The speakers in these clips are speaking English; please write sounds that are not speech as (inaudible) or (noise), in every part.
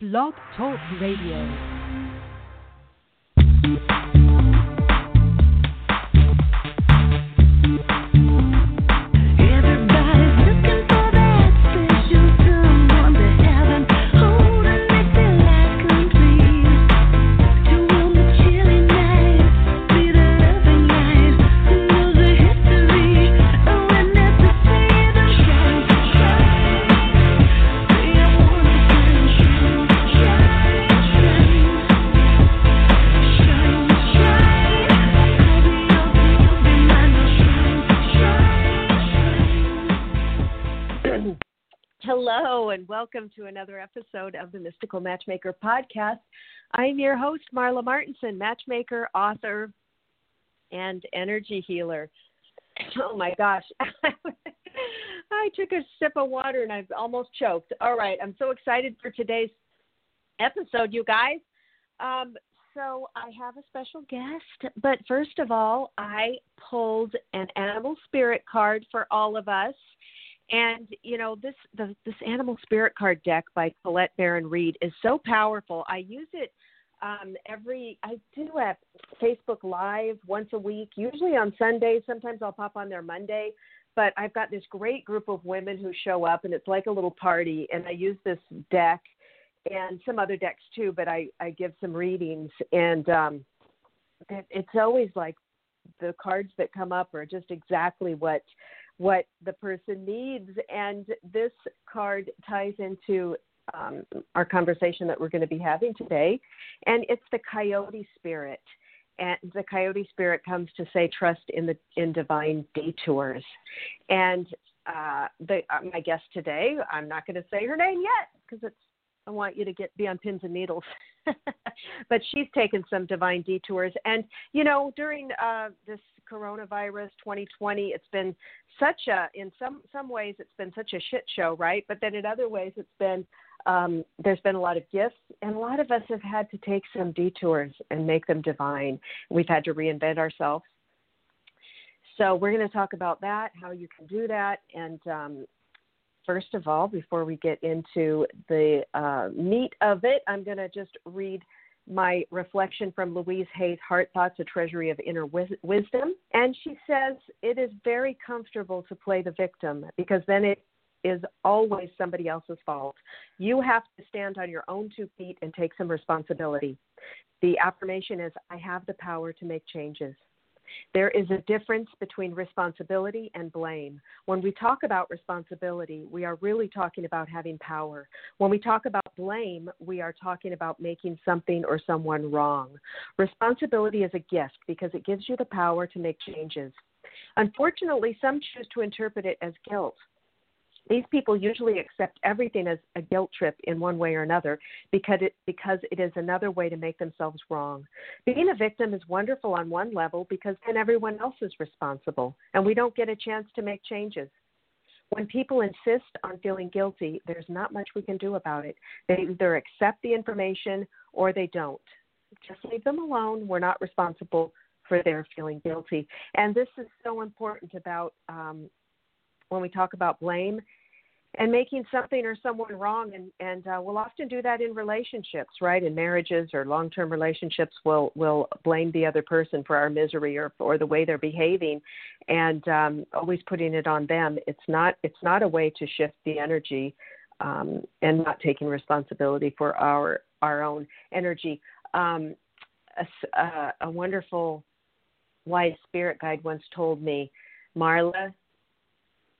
Blog Talk Radio. Welcome to another episode of the Mystical Matchmaker podcast. I'm your host, Marla Martenson, matchmaker, author, and energy healer. Oh my gosh. (laughs) I took a sip of water and I've almost choked. All right, I'm so excited for today's episode, you guys. Um, so I have a special guest, but first of all, I pulled an animal spirit card for all of us. And you know this the, this animal spirit card deck by Colette Baron Reid is so powerful. I use it um, every. I do a Facebook Live once a week, usually on Sundays. Sometimes I'll pop on there Monday. But I've got this great group of women who show up, and it's like a little party. And I use this deck and some other decks too. But I I give some readings, and um, it, it's always like the cards that come up are just exactly what what the person needs. And this card ties into um, our conversation that we're going to be having today. And it's the coyote spirit. And the coyote spirit comes to say trust in the in divine detours. And uh, the, uh, my guest today, I'm not going to say her name yet because it's I want you to get be on pins and needles. (laughs) but she's taken some divine detours, and you know, during uh, this coronavirus 2020, it's been such a in some some ways it's been such a shit show, right? But then in other ways, it's been um, there's been a lot of gifts, and a lot of us have had to take some detours and make them divine. We've had to reinvent ourselves. So we're going to talk about that, how you can do that, and um, first of all, before we get into the uh, meat of it, I'm going to just read my reflection from Louise Hay's Heart Thoughts, A Treasury of Inner Wisdom. And she says, It is very comfortable to play the victim because then it is always somebody else's fault. You have to stand on your own two feet and take some responsibility. The affirmation is, I have the power to make changes. There is a difference between responsibility and blame. When we talk about responsibility, we are really talking about having power. When we talk about blame, we are talking about making something or someone wrong. Responsibility is a gift because it gives you the power to make changes. Unfortunately, some choose to interpret it as guilt. These people usually accept everything as a guilt trip in one way or another because it, because it is another way to make themselves wrong. Being a victim is wonderful on one level because then everyone else is responsible and we don't get a chance to make changes. When people insist on feeling guilty, there's not much we can do about it. They either accept the information or they don't. Just leave them alone. We're not responsible for their feeling guilty. And this is so important about um, when we talk about blame and making something or someone wrong and and uh, we'll often do that in relationships right? In marriages or long term relationships we'll we'll blame the other person for our misery or or the way they're behaving and um, always putting it on them. It's not it's not a way to shift the energy um, and not taking responsibility for our our own energy. Um, a, a, a wonderful wise spirit guide once told me marla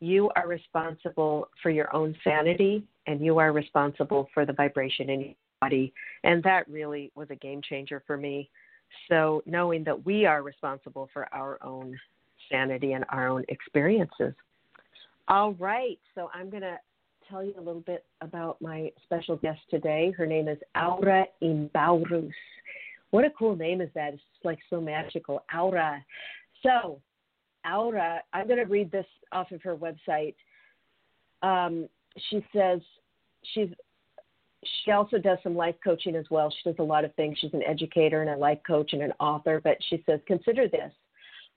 you are responsible for your own sanity and you are responsible for the vibration in your body. And that really was a game changer for me. So, knowing that we are responsible for our own sanity and our own experiences. All right. So, I'm going to tell you a little bit about my special guest today. Her name is Aura Imbarus. What a cool name is that? It's like so magical. Aura. So, Aura, I'm going to read this off of her website. Um, she says she's she also does some life coaching as well. She does a lot of things. She's an educator and a life coach and an author. But she says, consider this: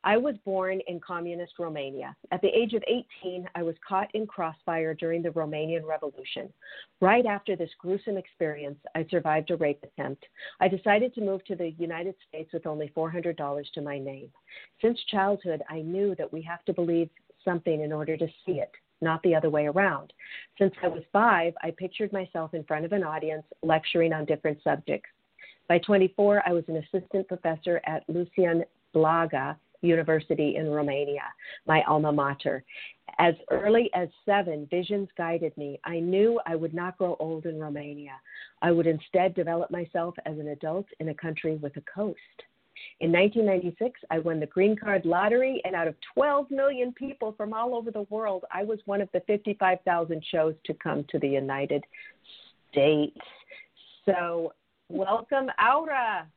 I was born in communist Romania. At the age of 18, I was caught in crossfire during the Romanian Revolution. Right after this gruesome experience, I survived a rape attempt. I decided to move to the United States with only $400 to my name. Since childhood, I knew that we have to believe something in order to see it, not the other way around. Since I was five, I pictured myself in front of an audience lecturing on different subjects. By 24, I was an assistant professor at Lucian Blaga University in Romania, my alma mater. As early as seven, visions guided me. I knew I would not grow old in Romania. I would instead develop myself as an adult in a country with a coast. In 1996, I won the green card lottery, and out of 12 million people from all over the world, I was one of the 55,000 shows to come to the United States. So, welcome, Aura.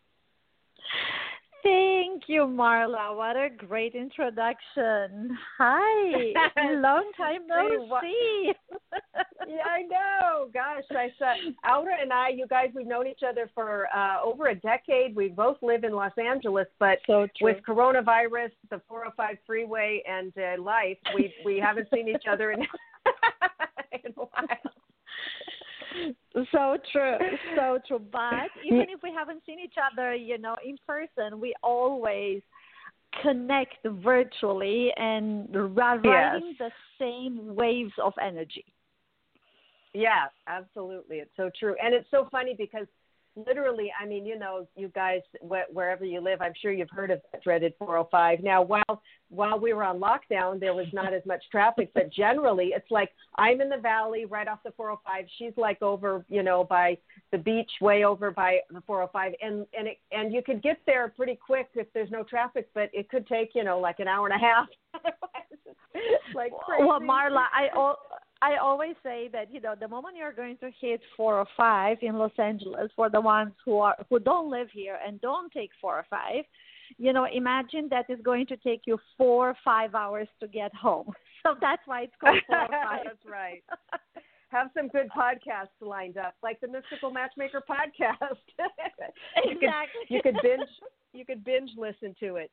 Thank you, Marla. What a great introduction. Hi. (laughs) Long time no see. (laughs) yeah, I know. Gosh, I said Aura and I, you guys, we've known each other for uh, over a decade. We both live in Los Angeles, but so with coronavirus, the 405 freeway, and uh, life, we we haven't seen each other in, in (laughs) a while so true, so (laughs) true. But even if we haven't seen each other, you know, in person, we always connect virtually and riding yes. the same waves of energy. Yeah, absolutely. It's so true. And it's so funny because literally, I mean, you know, you guys, wh- wherever you live, I'm sure you've heard of that dreaded 405. Now, while while we were on lockdown, there was not as much traffic, but generally, it's like I'm in the valley right off the 405. She's like over, you know, by the beach, way over by the 405, and and it, and you could get there pretty quick if there's no traffic, but it could take, you know, like an hour and a half. (laughs) like crazy. Well, Marla, I. I always say that you know the moment you're going to hit four or five in Los Angeles for the ones who are who don't live here and don't take four or five, you know imagine that it's going to take you four or five hours to get home. (laughs) So that's why it's called four or (laughs) five. that's right. Have some good podcasts lined up, like the Mystical Matchmaker podcast. (laughs) you exactly. Could, you could binge. You could binge listen to it.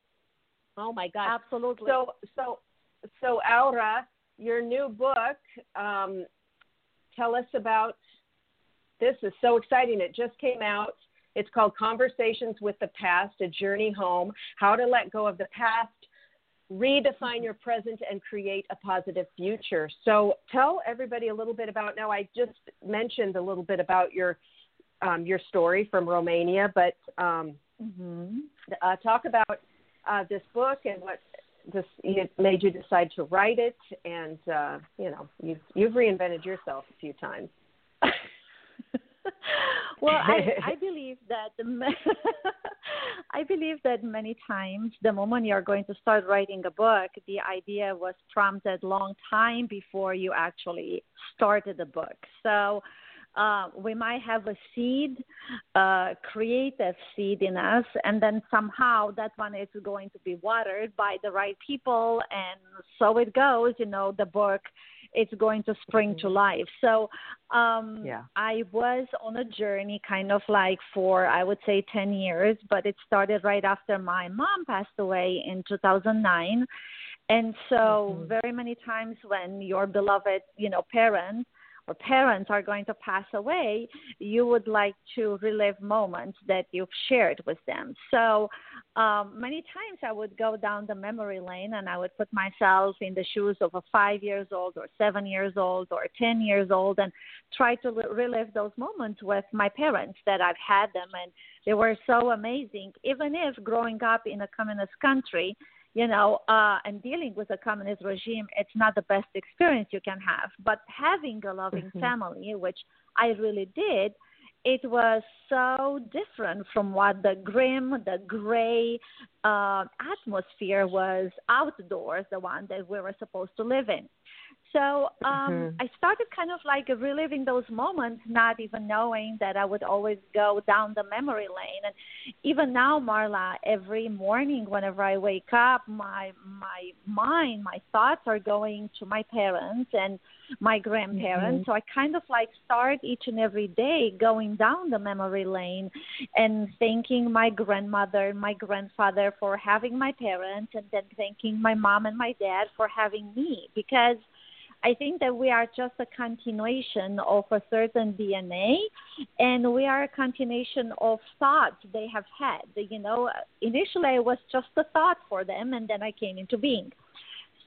Oh my God! Absolutely. So so so Aura your new book. Um, tell us about this. is so exciting. It just came out. It's called Conversations with the Past: A Journey Home. How to let go of the past, redefine your present, and create a positive future. So, tell everybody a little bit about. Now, I just mentioned a little bit about your um, your story from Romania, but um, mm-hmm. uh, talk about uh, this book and what this it made you decide to write it, and uh, you know you've you've reinvented yourself a few times. (laughs) well, I, I believe that (laughs) I believe that many times the moment you're going to start writing a book, the idea was prompted long time before you actually started the book. So uh, we might have a seed, uh, creative seed in us, and then somehow that one is going to be watered by the right people, and so it goes. You know, the book is going to spring to mm-hmm. life. So um, yeah. I was on a journey, kind of like for I would say ten years, but it started right after my mom passed away in 2009. And so, mm-hmm. very many times when your beloved, you know, parent or parents are going to pass away, you would like to relive moments that you've shared with them. So um, many times I would go down the memory lane and I would put myself in the shoes of a five years old or seven years old or 10 years old and try to relive those moments with my parents that I've had them and they were so amazing. Even if growing up in a communist country, you know, uh, and dealing with a communist regime, it's not the best experience you can have. But having a loving mm-hmm. family, which I really did, it was so different from what the grim, the gray uh, atmosphere was outdoors, the one that we were supposed to live in. So um, mm-hmm. I started kind of like reliving those moments, not even knowing that I would always go down the memory lane. And even now, Marla, every morning whenever I wake up, my my mind, my thoughts are going to my parents and my grandparents. Mm-hmm. So I kind of like start each and every day going down the memory lane and thanking my grandmother, and my grandfather for having my parents, and then thanking my mom and my dad for having me because I think that we are just a continuation of a certain DNA, and we are a continuation of thoughts they have had. You know, initially it was just a thought for them, and then I came into being.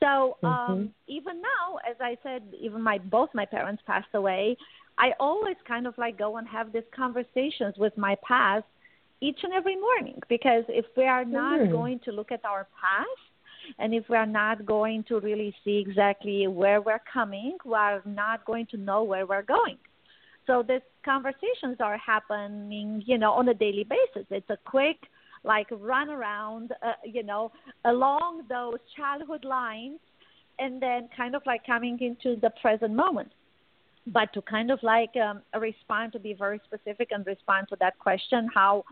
So um, mm-hmm. even now, as I said, even my both my parents passed away. I always kind of like go and have these conversations with my past each and every morning because if we are not mm. going to look at our past and if we're not going to really see exactly where we're coming, we're not going to know where we're going. So these conversations are happening, you know, on a daily basis. It's a quick, like, run around, uh, you know, along those childhood lines, and then kind of like coming into the present moment. But to kind of like um, respond, to be very specific and respond to that question, how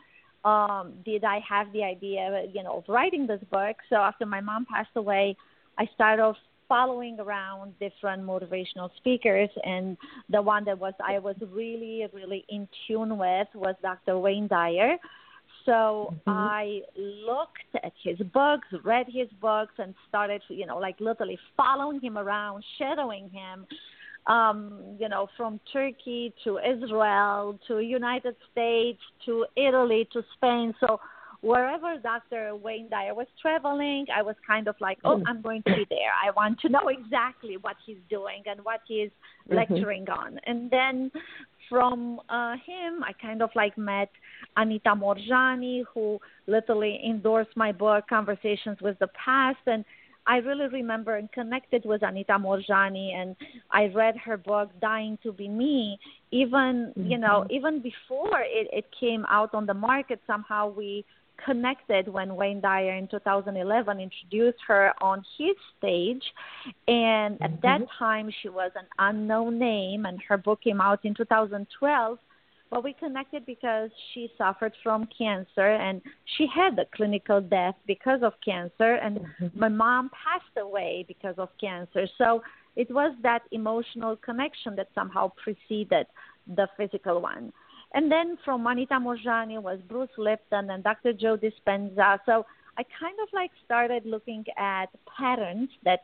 um, did I have the idea, you know, of writing this book. So after my mom passed away, I started following around different motivational speakers, and the one that was I was really, really in tune with was Dr. Wayne Dyer. So mm-hmm. I looked at his books, read his books, and started, you know, like literally following him around, shadowing him, um, you know, from Turkey to Israel to United States to Italy to Spain. So wherever Dr. Wayne Dyer was traveling, I was kind of like, oh, I'm going to be there. I want to know exactly what he's doing and what he's mm-hmm. lecturing on. And then from uh, him, I kind of like met Anita Moorjani, who literally endorsed my book, Conversations with the Past. And I really remember and connected with Anita Moorjani, and I read her book "Dying to Be Me." Even mm-hmm. you know, mm-hmm. even before it, it came out on the market, somehow we connected when Wayne Dyer in 2011 introduced her on his stage. And at mm-hmm. that time, she was an unknown name, and her book came out in 2012. But we connected because she suffered from cancer and she had a clinical death because of cancer, and mm-hmm. my mom passed away because of cancer. So it was that emotional connection that somehow preceded the physical one. And then from Anita Moorjani was Bruce Lipton and Dr. Joe Dispenza. So I kind of like started looking at patterns that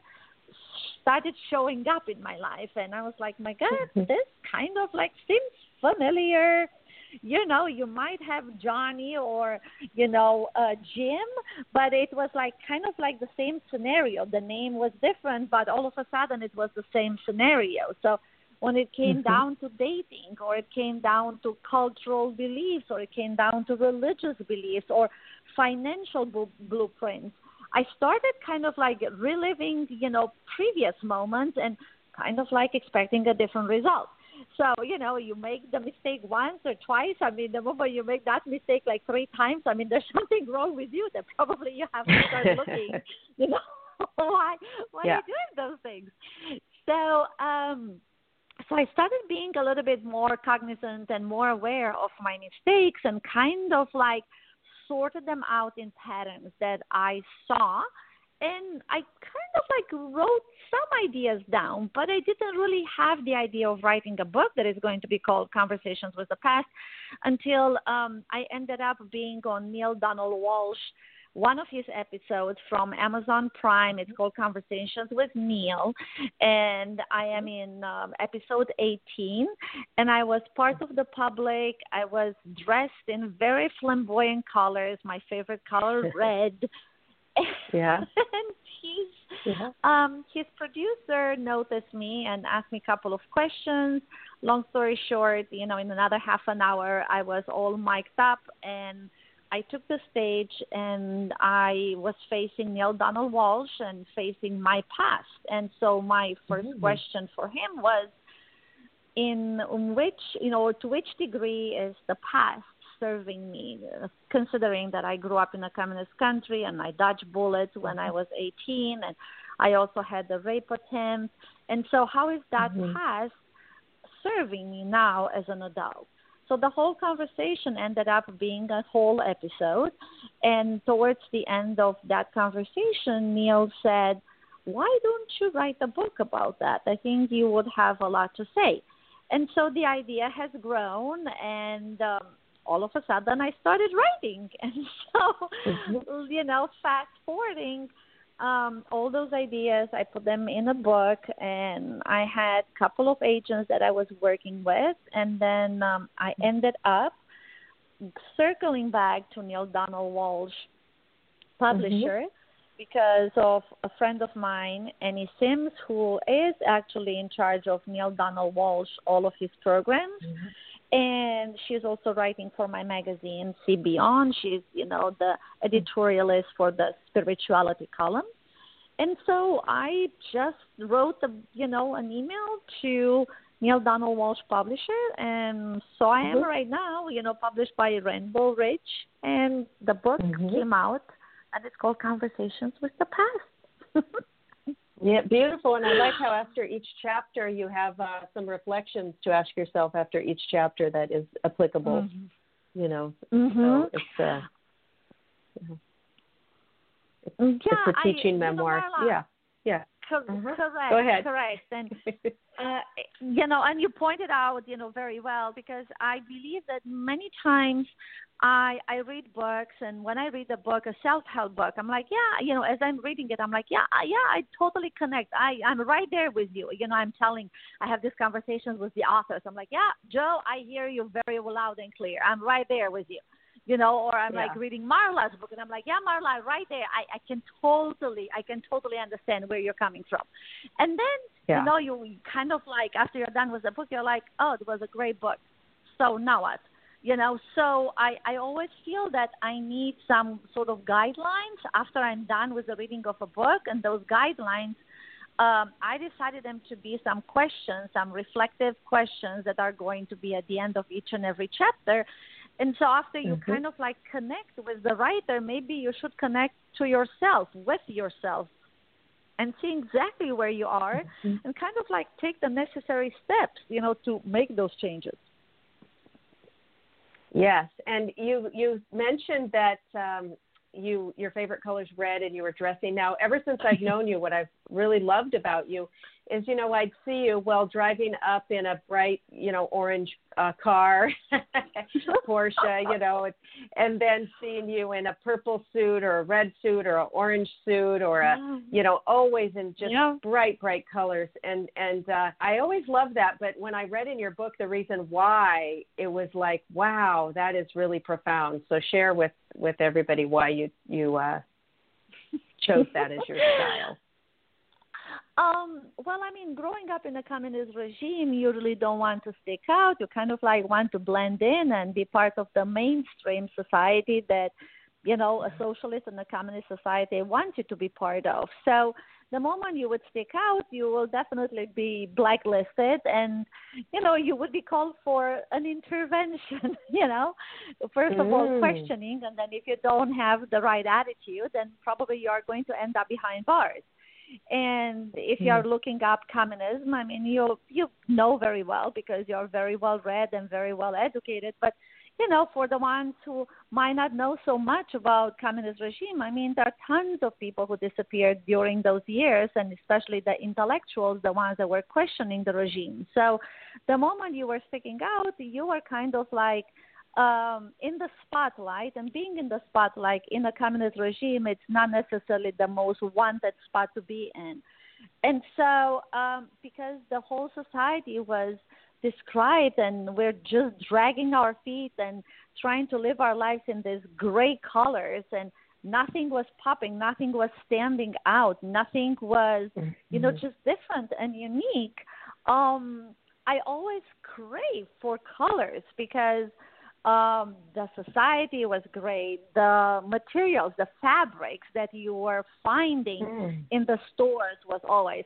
started showing up in my life and I was like, my God, mm-hmm. (laughs) this kind of like seems familiar you know you might have johnny or you know uh jim but it was like kind of like the same scenario the name was different but all of a sudden it was the same scenario so when it came mm-hmm. down to dating or it came down to cultural beliefs or it came down to religious beliefs or financial blueprints i started kind of like reliving you know previous moments and kind of like expecting a different result so, you know, you make the mistake once or twice. I mean, the moment you make that mistake like three times, I mean, there's (laughs) something wrong with you that probably you have to start looking, (laughs) you know, (laughs) why, why yeah. are you doing those things? So, um, so I started being a little bit more cognizant and more aware of my mistakes and kind of like sorted them out in patterns that I saw and I kind of like wrote some ideas down, but I didn't really have the idea of writing a book that is going to be called Conversations with the Past until um, I ended up being on Neale Donald Walsch, one of his episodes from Amazon Prime. It's called Conversations with Neil, and I am in um, episode 18. And I was part of the public. I was dressed in very flamboyant colors. My favorite color, (laughs) red. (laughs) Yeah. and he's yeah. um his producer noticed me and asked me a couple of questions. Long story short, you know, in another half an hour I was all mic'd up and I took the stage and I was facing Neale Donald Walsch and facing my past. And so my 1st mm-hmm. question for him was in which, you know, to which degree is the past serving me, considering that I grew up in a communist country and I dodged bullets when I was 18, and I also had a rape attempt. And so, how is that mm-hmm. past serving me now as an adult? So the whole conversation ended up being a whole episode. And towards the end of that conversation, Neil said, Why don't you write a book about that? I think you would have a lot to say. And so the idea has grown, and um, all of a sudden I started writing. (laughs) And so, mm-hmm. you know, fast forwarding um, all those ideas, I put them in a book, and I had a couple of agents that I was working with, and then um, I ended up circling back to Neale Donald Walsch, publisher, mm-hmm. because of a friend of mine, Annie Sims, who is actually in charge of Neale Donald Walsch, all of his programs. Mm-hmm and she's also writing for my magazine see beyond. She's you know the editorialist for the spirituality column. And so i just wrote a you know an email to neale donald walsch publisher. And so i am mm-hmm. right now you know published by rainbow ridge and the book mm-hmm. came out and it's called conversations with the past (laughs) Yeah, beautiful. And I like how after each chapter you have uh, some reflections to ask yourself after each chapter that is applicable. Mm-hmm. You know, mm-hmm. so it's uh, it's, yeah, it's a teaching I, memoir. You know, yeah, yeah. Mm-hmm. Correct. Go ahead. Correct. And (laughs) uh, you know, and you pointed out, you know, very well because I believe that many times I I read books, and when I read a book, a self-help book, I'm like, yeah, you know, as I'm reading it, I'm like, yeah, yeah, I totally connect. I I'm right there with you. You know, I'm telling, I have these conversations with the authors. I'm like, yeah, Joe, I hear you very loud and clear. I'm right there with you you know, or I'm yeah. like reading Marla's book and I'm like, yeah, Marla, right there. I, I can totally, I can totally understand where you're coming from. And then, yeah. you know, you kind of like, after you're done with the book, you're like, oh, it was a great book. So now what? You know, so I, I always feel that I need some sort of guidelines after I'm done with the reading of a book. And those guidelines, um, I decided them to be some questions, some reflective questions that are going to be at the end of each and every chapter and so after you mm-hmm. kind of like connect with the writer, maybe you should connect to yourself, with yourself, and see exactly where you are mm-hmm. and kind of like take the necessary steps, you know, to make those changes. Yes, and you you mentioned that um, you your favorite color is red and you were dressing. Now, ever since I've (laughs) known you, what I've really loved about you is you know I'd see you while driving up in a bright you know orange uh, car, (laughs) Porsche, you know, and then seeing you in a purple suit or a red suit or an orange suit or a you know always in just yeah. bright bright colors and and uh, I always loved that. But when I read in your book the reason why, it was like wow that is really profound. So share with with everybody why you you uh, (laughs) chose that as your style. Um, well, I mean, growing up in a communist regime, you really don't want to stick out. You kind of like want to blend in and be part of the mainstream society that, you know, a socialist and a communist society wants you to be part of. So the moment you would stick out, you will definitely be blacklisted and, you know, you would be called for an intervention, (laughs) you know, first of mm. all, questioning. And then if you don't have the right attitude, then probably you are going to end up behind bars. And if you are hmm. looking up communism, I mean, you you know very well because you're very well read and very well educated. But you know, for the ones who might not know so much about communist regime, I mean, there are tons of people who disappeared during those years, and especially the intellectuals, the ones that were questioning the regime. So, the moment you were sticking out, you were kind of like um, in the spotlight, and being in the spotlight in a communist regime, it's not necessarily the most wanted spot to be in. And so, um, because the whole society was described, and we're just dragging our feet and trying to live our lives in these gray colors, and nothing was popping, nothing was standing out, nothing was, you know, mm-hmm. just different and unique. Um, I always crave for colors because um, the society was great. The materials, the fabrics that you were finding mm. in the stores was always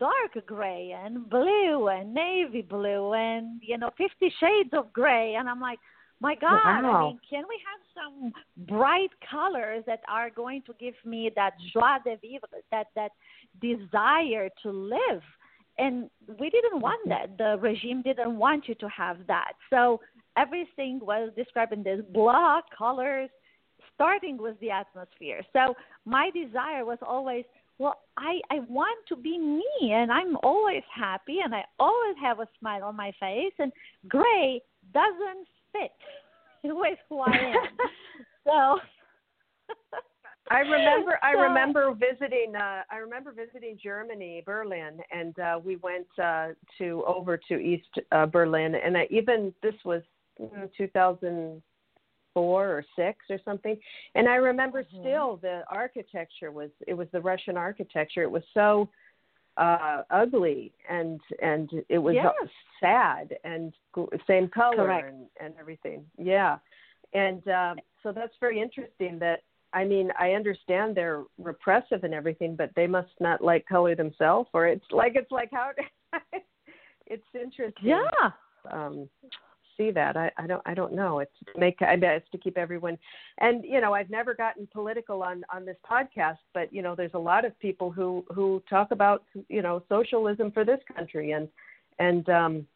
dark gray and blue and navy blue and you know Fifty Shades of Gray. And I'm like, my God, wow. I mean, can we have some bright colors that are going to give me that joie de vivre, that that desire to live? and we didn't want that. The regime didn't want you to have that. So everything was described in this block colors, starting with the atmosphere. So my desire was always, well, I, I want to be me, and I'm always happy, and I always have a smile on my face, and gray doesn't fit (laughs) with who I am. (laughs) so I remember I (laughs) remember visiting uh I remember visiting Germany, Berlin, and uh we went uh to over to East uh, Berlin and I, even this was 2004 or 6 or something. And I remember mm-hmm. still the architecture was it was the Russian architecture. It was so uh ugly and and it was yes. sad and same color Correct. and and everything. Yeah. And uh, so that's very interesting that I mean, I understand they're repressive and everything, but they must not like color themselves, or it's like it's like how (laughs) it's interesting. Yeah. Um, see that I, I don't I don't know. It's make I bet it's to keep everyone, and you know I've never gotten political on on this podcast, but you know there's a lot of people who who talk about you know socialism for this country and and um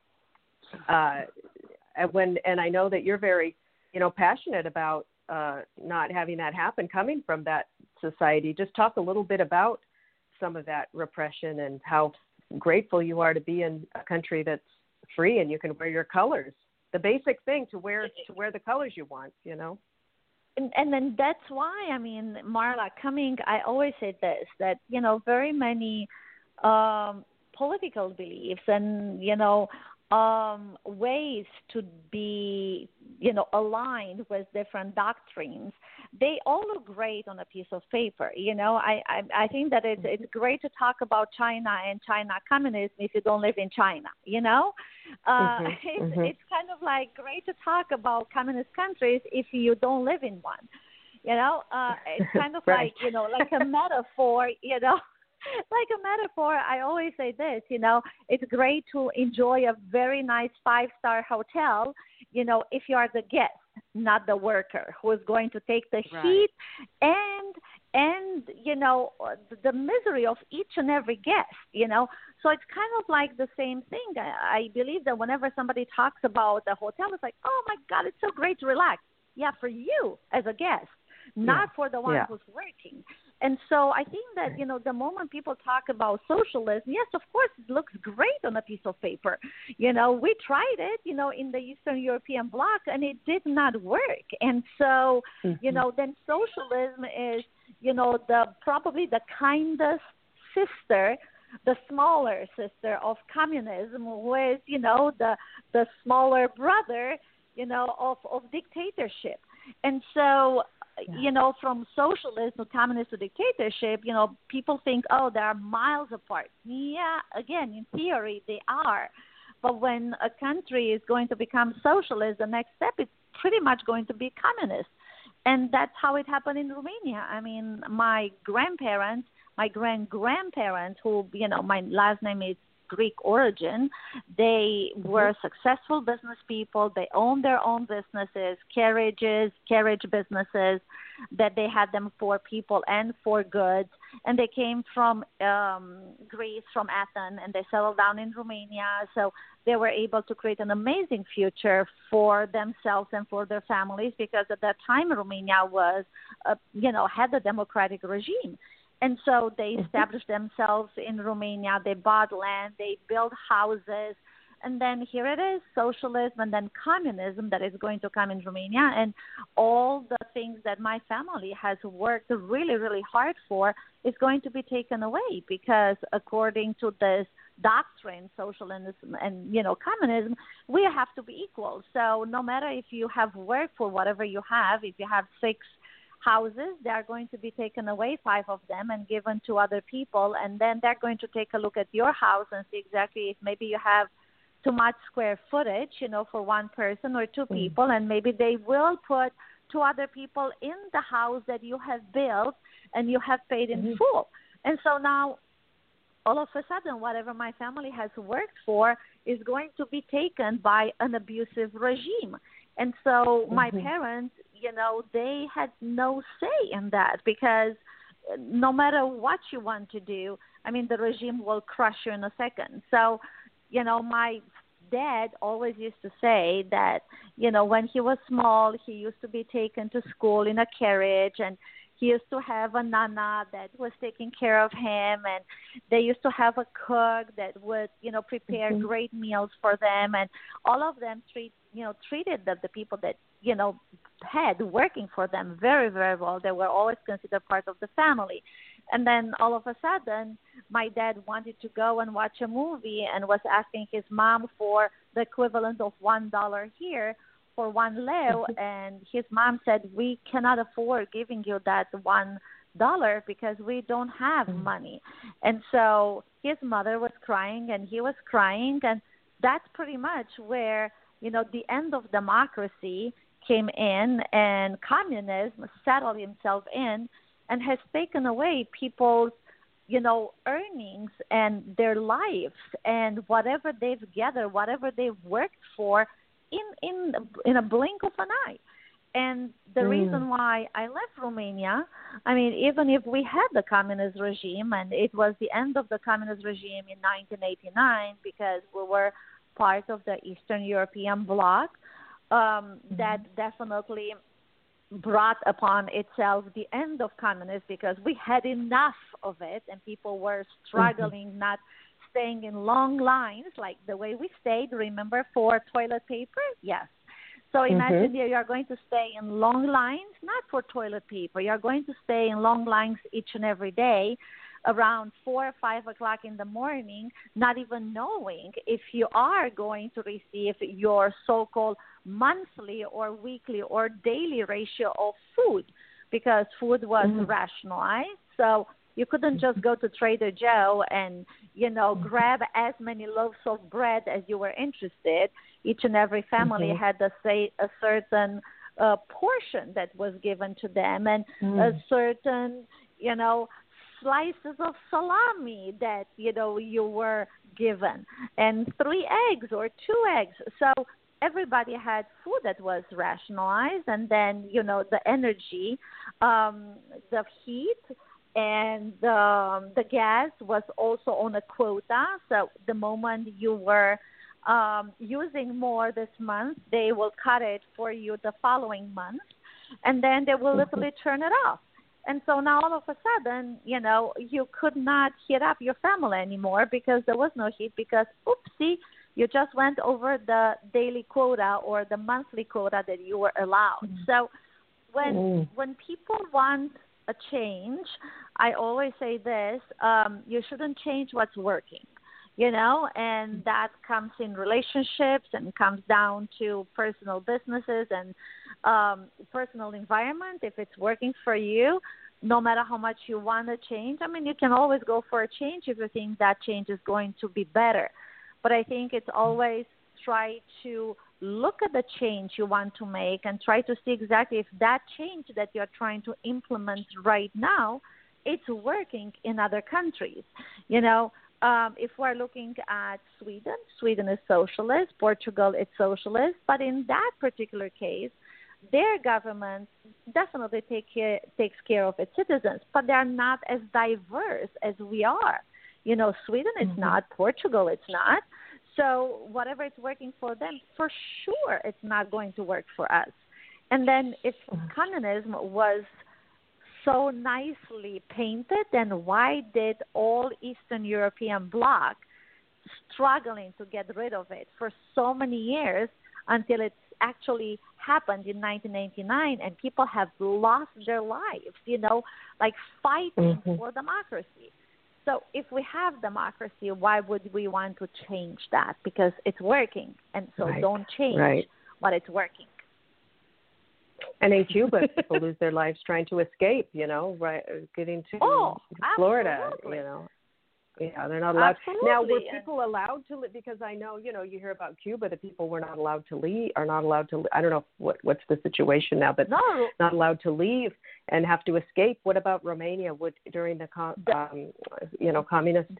uh when and I know that you're very you know passionate about uh, not having that happen coming from that society. Just talk a little bit about some of that repression and how grateful you are to be in a country that's free and you can wear your colors. The basic thing to wear to wear the colors you want, you know. And, and then that's why I mean, Marla, coming. I always say this that you know very many um, political beliefs and you know um, ways to be, you know, aligned with different doctrines. They all look great on a piece of paper. You know, I I, I think that it's it's great to talk about China and China communism if you don't live in China. You know, uh, mm-hmm. (laughs) it's mm-hmm. it's kind of like great to talk about communist countries if you don't live in one. You know, uh, it's (laughs) kind of right. like you know, like a metaphor. You know (laughs) (laughs) like a metaphor, I always say this, you know, it's great to enjoy a very nice five star hotel, you know, if you are the guest, not the worker who is going to take the right. heat and and you know the misery of each and every guest you know so it's kind of like the same thing i believe that whenever somebody talks about the hotel it's like oh my god it's so great to relax yeah for you as a guest not yeah. for the one yeah. who's working and so I think that, you know, the moment people talk about socialism, yes, of course, it looks great on a piece of paper. You know, we tried it, you know, in the Eastern European bloc and it did not work. And so, mm-hmm. you know, then socialism is, you know, the probably the kindest sister the smaller sister of communism with you know the the smaller brother you know of of dictatorship and so you know, from socialism to communist to dictatorship, you know, people think, oh, they are miles apart. Yeah, again, in theory, they are. But when a country is going to become socialist, the next step is pretty much going to be communist. And that's how it happened in Romania. I mean, my grandparents, my grand grandparents, who, you know, my last name is Greek origin. They mm-hmm. were successful business people. They owned their own businesses, carriages, carriage businesses that they had them for people and for goods. And they came from um, Greece, from Athens, and they settled down in Romania. So they were able to create an amazing future for themselves and for their families because at that time Romania was, uh, you know, had a democratic regime. And so they mm-hmm. established themselves in Romania. They bought land, they built houses, and then here it is socialism and then communism that is going to come in Romania. And all the things that my family has worked really, really hard for is going to be taken away because, according to this doctrine, socialism and you know communism, we have to be equal. So no matter if you have worked for whatever you have, if you have six houses. They are going to be taken away, five of them, and given to other people. And then they're going to take a look at your house and see exactly if maybe you have too much square footage, you know, for one person or two mm. people. And maybe they will put two other people in the house that you have built and you have paid in mm-hmm. full. And so now all of a sudden, whatever my family has worked for is going to be taken by an abusive regime. And so my mm-hmm. parents you know, they had no say in that because no matter what you want to do, I mean, the regime will crush you in a second. So, you know, my dad always used to say that, you know, when he was small, he used to be taken to school in a carriage and he used to have a nana that was taking care of him and they used to have a cook that would you know prepare mm-hmm. great meals for them and all of them treat you know treated the, the people that you know had working for them very very well. They were always considered part of the family. And then all of a sudden my dad wanted to go and watch a movie and was asking his mom for the equivalent of one dollar here for one leu (laughs) and his mom said we cannot afford giving you that one dollar because we don't have mm. money. And so his mother was crying and he was crying. And that's pretty much where you know the end of democracy came in and communism settled himself in and has taken away people's you know earnings and their lives and whatever they've gathered whatever they've worked for in in in a blink of an eye and the mm. reason why I left Romania, I mean, even if we had the communist regime and it was the end of the communist regime in 1989 because we were part of the Eastern European bloc, um, mm-hmm. that definitely brought upon itself the end of communism because we had enough of it and people were struggling mm-hmm. not staying in long lines like the way we stayed remember for toilet paper yes so mm-hmm. imagine mm-hmm. you are going to stay in long lines not for toilet paper you're going to stay in long lines each and every day around four or five o'clock in the morning, not even knowing if you are going to receive your so called monthly or weekly or daily ratio of food because food was mm-hmm. rationalized. So you couldn't just go to Trader Joe and, you know, mm-hmm. grab as many loaves of bread as you were interested. Each and every family mm-hmm. had a, say, a certain uh, portion that was given to them and mm. a certain, you know, slices of salami that you know you were given and three eggs or two eggs. So everybody had food that was rationalized and then you know the energy um the heat and um, the gas was also on a quota. So the moment you were um, using more this month they will cut it for you the following month and then they will mm-hmm. literally turn it off and so now all of a sudden, you know, you could not heat up your family anymore because there was no heat because oopsie, you just went over the daily quota or the monthly quota that you were allowed. Mm-hmm. So when mm. when people want a change, I always say this, um, you shouldn't change what's working. You know, and that comes in relationships and comes down to personal businesses and um, personal environment, if it's working for you, no matter how much you want to change, I mean, you can always go for a change if you think that change is going to be better. But I think it's always try to look at the change you want to make and try to see exactly if that change that you're trying to implement right now it's working in other countries. You know, um, if we're looking at Sweden, Sweden is socialist, Portugal is socialist, but in that particular case, their government definitely take care, takes care of its citizens, but they are not as diverse as we are. You know, Sweden is mm-hmm. not, Portugal it's not. So whatever is working for them, for sure, it's not going to work for us. And then if mm-hmm. communism was so nicely painted, then why did all Eastern European bloc struggling to get rid of it for so many years until it's actually happened in 1989 and people have lost their lives, you know, like fighting mm-hmm. for democracy. So if we have democracy, why would we want to change that? Because it's working. And so right. don't change right. what it's working. And in Cuba, (laughs) people lose their lives trying to escape, you know, right, getting to oh, Florida, you know. Yeah, they're not allowed. Absolutely. Now, were people allowed to? Live? Because I know, you know, you hear about Cuba, the people were not allowed to leave, are not allowed to. I don't know what what's the situation now, but no. not allowed to leave and have to escape. What about Romania? Would during the, um, you know, communist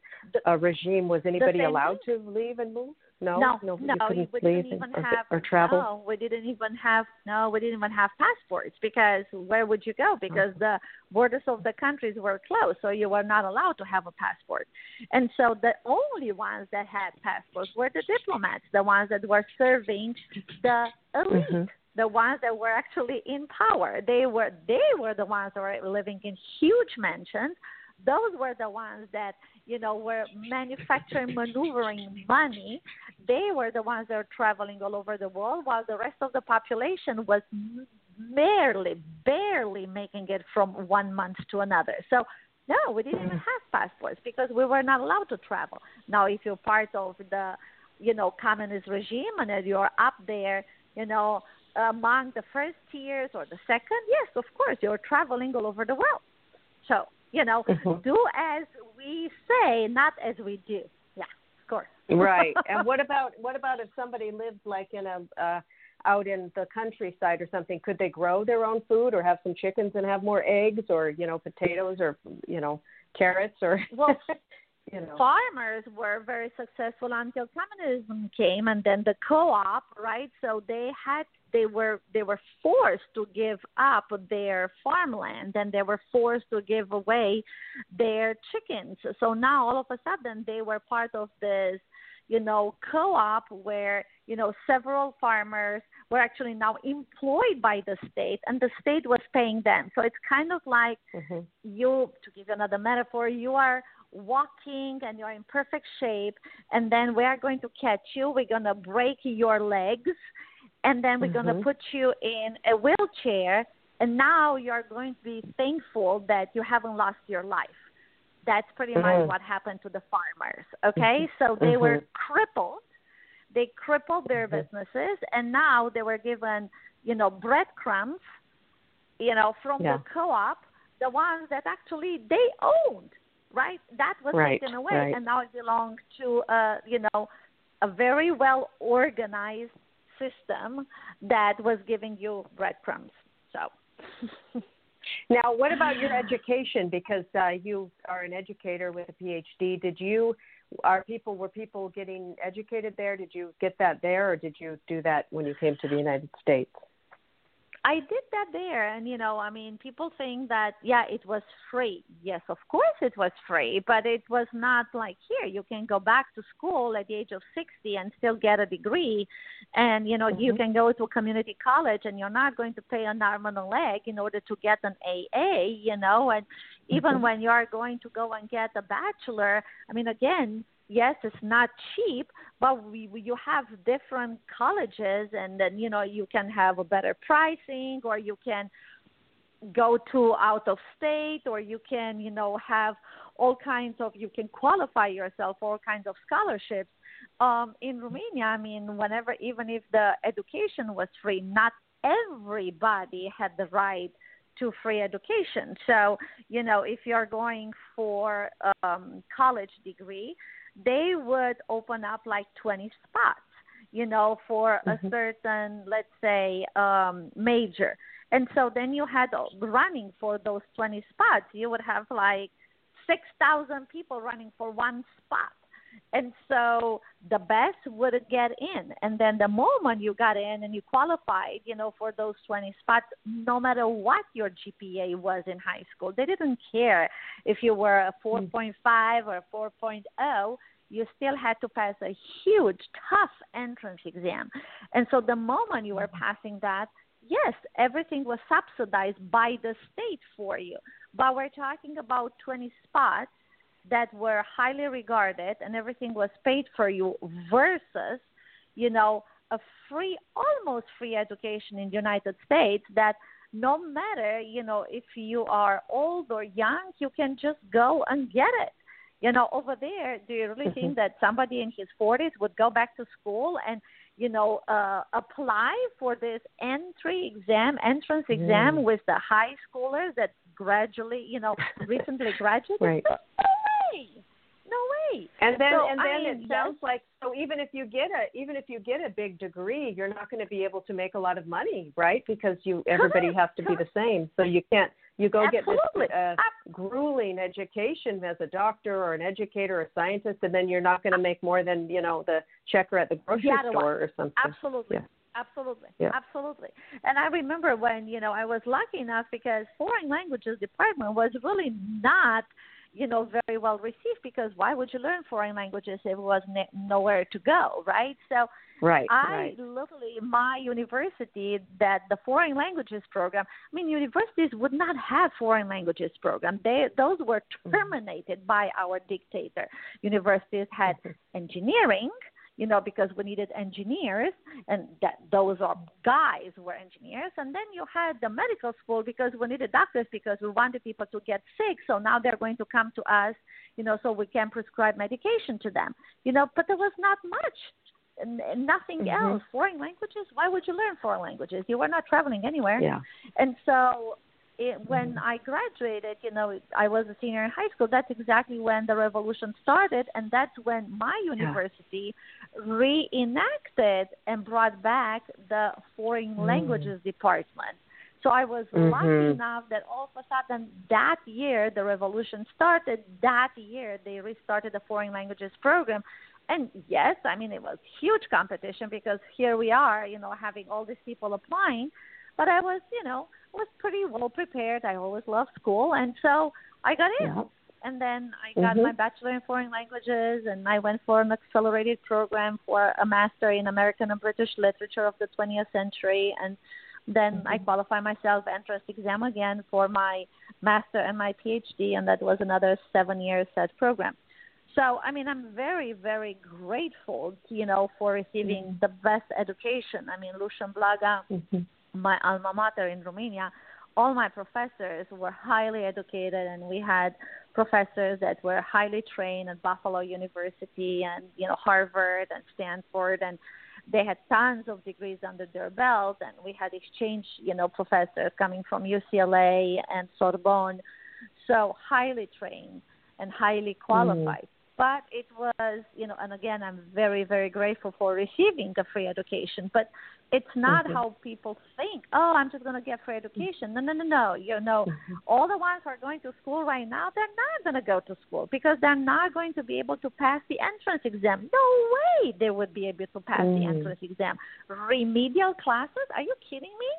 uh, regime was anybody allowed to leave and move? No, no, no, no we didn't even or, have or travel. No, we didn't even have no, we didn't even have passports because where would you go? Because the borders of the countries were closed, so you were not allowed to have a passport. And so the only ones that had passports were the diplomats, the ones that were serving the elite. Mm-hmm. The ones that were actually in power, they were they were the ones that were living in huge mansions. Those were the ones that you know, were manufacturing, maneuvering money, they were the ones that were traveling all over the world, while the rest of the population was barely, barely making it from one month to another. So, no, we didn't even have passports because we were not allowed to travel. Now, if you're part of the, you know, communist regime and you're up there, you know, among the first tiers or the second, yes, of course, you're traveling all over the world. So, you know, mm-hmm. do as we say, not as we do. Yeah, of course. right. (laughs) And what about what about if somebody lived like in a uh, out in the countryside or something? Could they grow their own food or have some chickens and have more eggs or you know potatoes or you know carrots or well. (laughs) you know. farmers were very successful until communism came and then the co-op right so they had they were they were forced to give up their farmland and they were forced to give away their chickens so now all of a sudden they were part of this you know co-op where you know several farmers were actually now employed by the state and the state was paying them so it's kind of like mm-hmm. you to give you another metaphor you are walking and you're in perfect shape and then we are going to catch you we're going to break your legs and then we're mm-hmm. going to put you in a wheelchair and now you're going to be thankful that you haven't lost your life that's pretty mm-hmm. much what happened to the farmers okay mm-hmm. so they mm-hmm. were crippled they crippled their mm-hmm. businesses and now they were given you know breadcrumbs you know from yeah. the co-op the ones that actually they owned right that was right, taken away right. and now it belongs to uh you know a very well organized system that was giving you breadcrumbs. So. (laughs) now, what about your education? Because uh, you are an educator with a PhD. Did you? Are people were people getting educated there? Did you get that there, or did you do that when you came to the United States? I did that there, and you know, I mean, people think that yeah, it was free. Yes, of course it was free, but it was not like here. You can go back to school at the age of sixty and still get a degree, and you know, mm-hmm. you can go to a community college and you're not going to pay an arm and a leg in order to get an AA. You know, and even mm-hmm. when you are going to go and get a bachelor, I mean, again, yes, it's not cheap, but we, we, you have different colleges, and then you know you can have a better pricing, or you can go to out of state, or you can you know have all kinds of you can qualify yourself for all kinds of scholarships. Um, in Romania, I mean, whenever even if the education was free, not everybody had the right to free education. So, you know, if you're going for um, college degree, they would open up like 20 spots, you know, for mm-hmm. a certain, let's say, um, major. And so then you had running for those 20 spots, you would have like 6,000 people running for one spot. And so the best would get in. And then the moment you got in and you qualified, you know, for those 20 spots, no matter what your GPA was in high school, they didn't care if you were a 4.5 mm. or a 4.0 you still had to pass a huge, tough entrance exam. And so the moment you were mm. passing that, yes, everything was subsidized by the state for you. But we're talking about 20 spots that were highly regarded and everything was paid for you versus, you know, a free, almost free education in the United States that no matter, you know, if you are old or young, you can just go and get it. You know, over there, do you really think that somebody in his 40s would go back to school and, you know, uh, apply for this entry exam, entrance exam mm. with the high schoolers that gradually, you know, recently (laughs) graduated? right. No way. And then so, and then I mean, it sounds like so even if you get a even if you get a big degree, you're not going to be able to make a lot of money, right? Because you everybody has to be the same. So you can't you go Absolutely. get this uh, grueling education as a doctor or an educator or a scientist, and then you're not going to make more than you know the checker at the grocery Yeah, store or something. Absolutely. Yeah. Absolutely. Yeah. Absolutely. And I remember when, you know, I was lucky enough because foreign languages department was really not, you know, very well received because why would you learn foreign languages if it was ne- nowhere to go, right? So Right. I right. literally my university that the foreign languages program. I mean, universities would not have foreign languages program. They those were Mm-hmm. terminated by our dictator. Universities had (laughs) engineering, you know, because we needed engineers, and that those are guys who were engineers. And then you had the medical school because we needed doctors because we wanted people to get sick. So now they're going to come to us, you know, so we can prescribe medication to them, you know. But there was not much n- nothing Mhm. else. Foreign languages? Why would you learn foreign languages? You were not traveling anywhere. Yeah. And so it, when I graduated, you know, I was a senior in high school. That's exactly when the revolution started, and that's when my university reenacted and brought back the foreign Mm. languages department. So I was Mhm. lucky enough that all of a sudden that year the revolution started. That year they restarted the foreign languages program. And yes, I mean it was huge competition because here we are, you know, having all these people applying. But I was, you know, was pretty well prepared. I always loved school, and so I got in. Yeah. And then I got Mhm. my bachelor in foreign languages, and I went for an accelerated program for a master in American and British literature of the 20th century. And then I qualified myself entrance exam again for my master and my PhD, and that was another seven year set program. So I mean, I'm very, very grateful, you know, for receiving the best education. I mean, Lucian Blaga Mhm. My alma mater in Romania, all my professors were highly educated, and we had professors that were highly trained at Buffalo University and you know Harvard and Stanford, and they had tons of degrees under their belt. And we had exchange, you know, professors coming from UCLA and Sorbonne, so highly trained and highly mm-hmm. qualified. But it was, you know, and again, I'm very, very grateful for receiving the free education. But it's not Mhm. how people think. Oh, I'm just going to get free education. No, no, no, no. You know, Mhm. all the ones who are going to school right now, they're not going to go to school because they're not going to be able to pass the entrance exam. No way they would be able to pass the Mm. entrance exam. Remedial classes? Are you kidding me?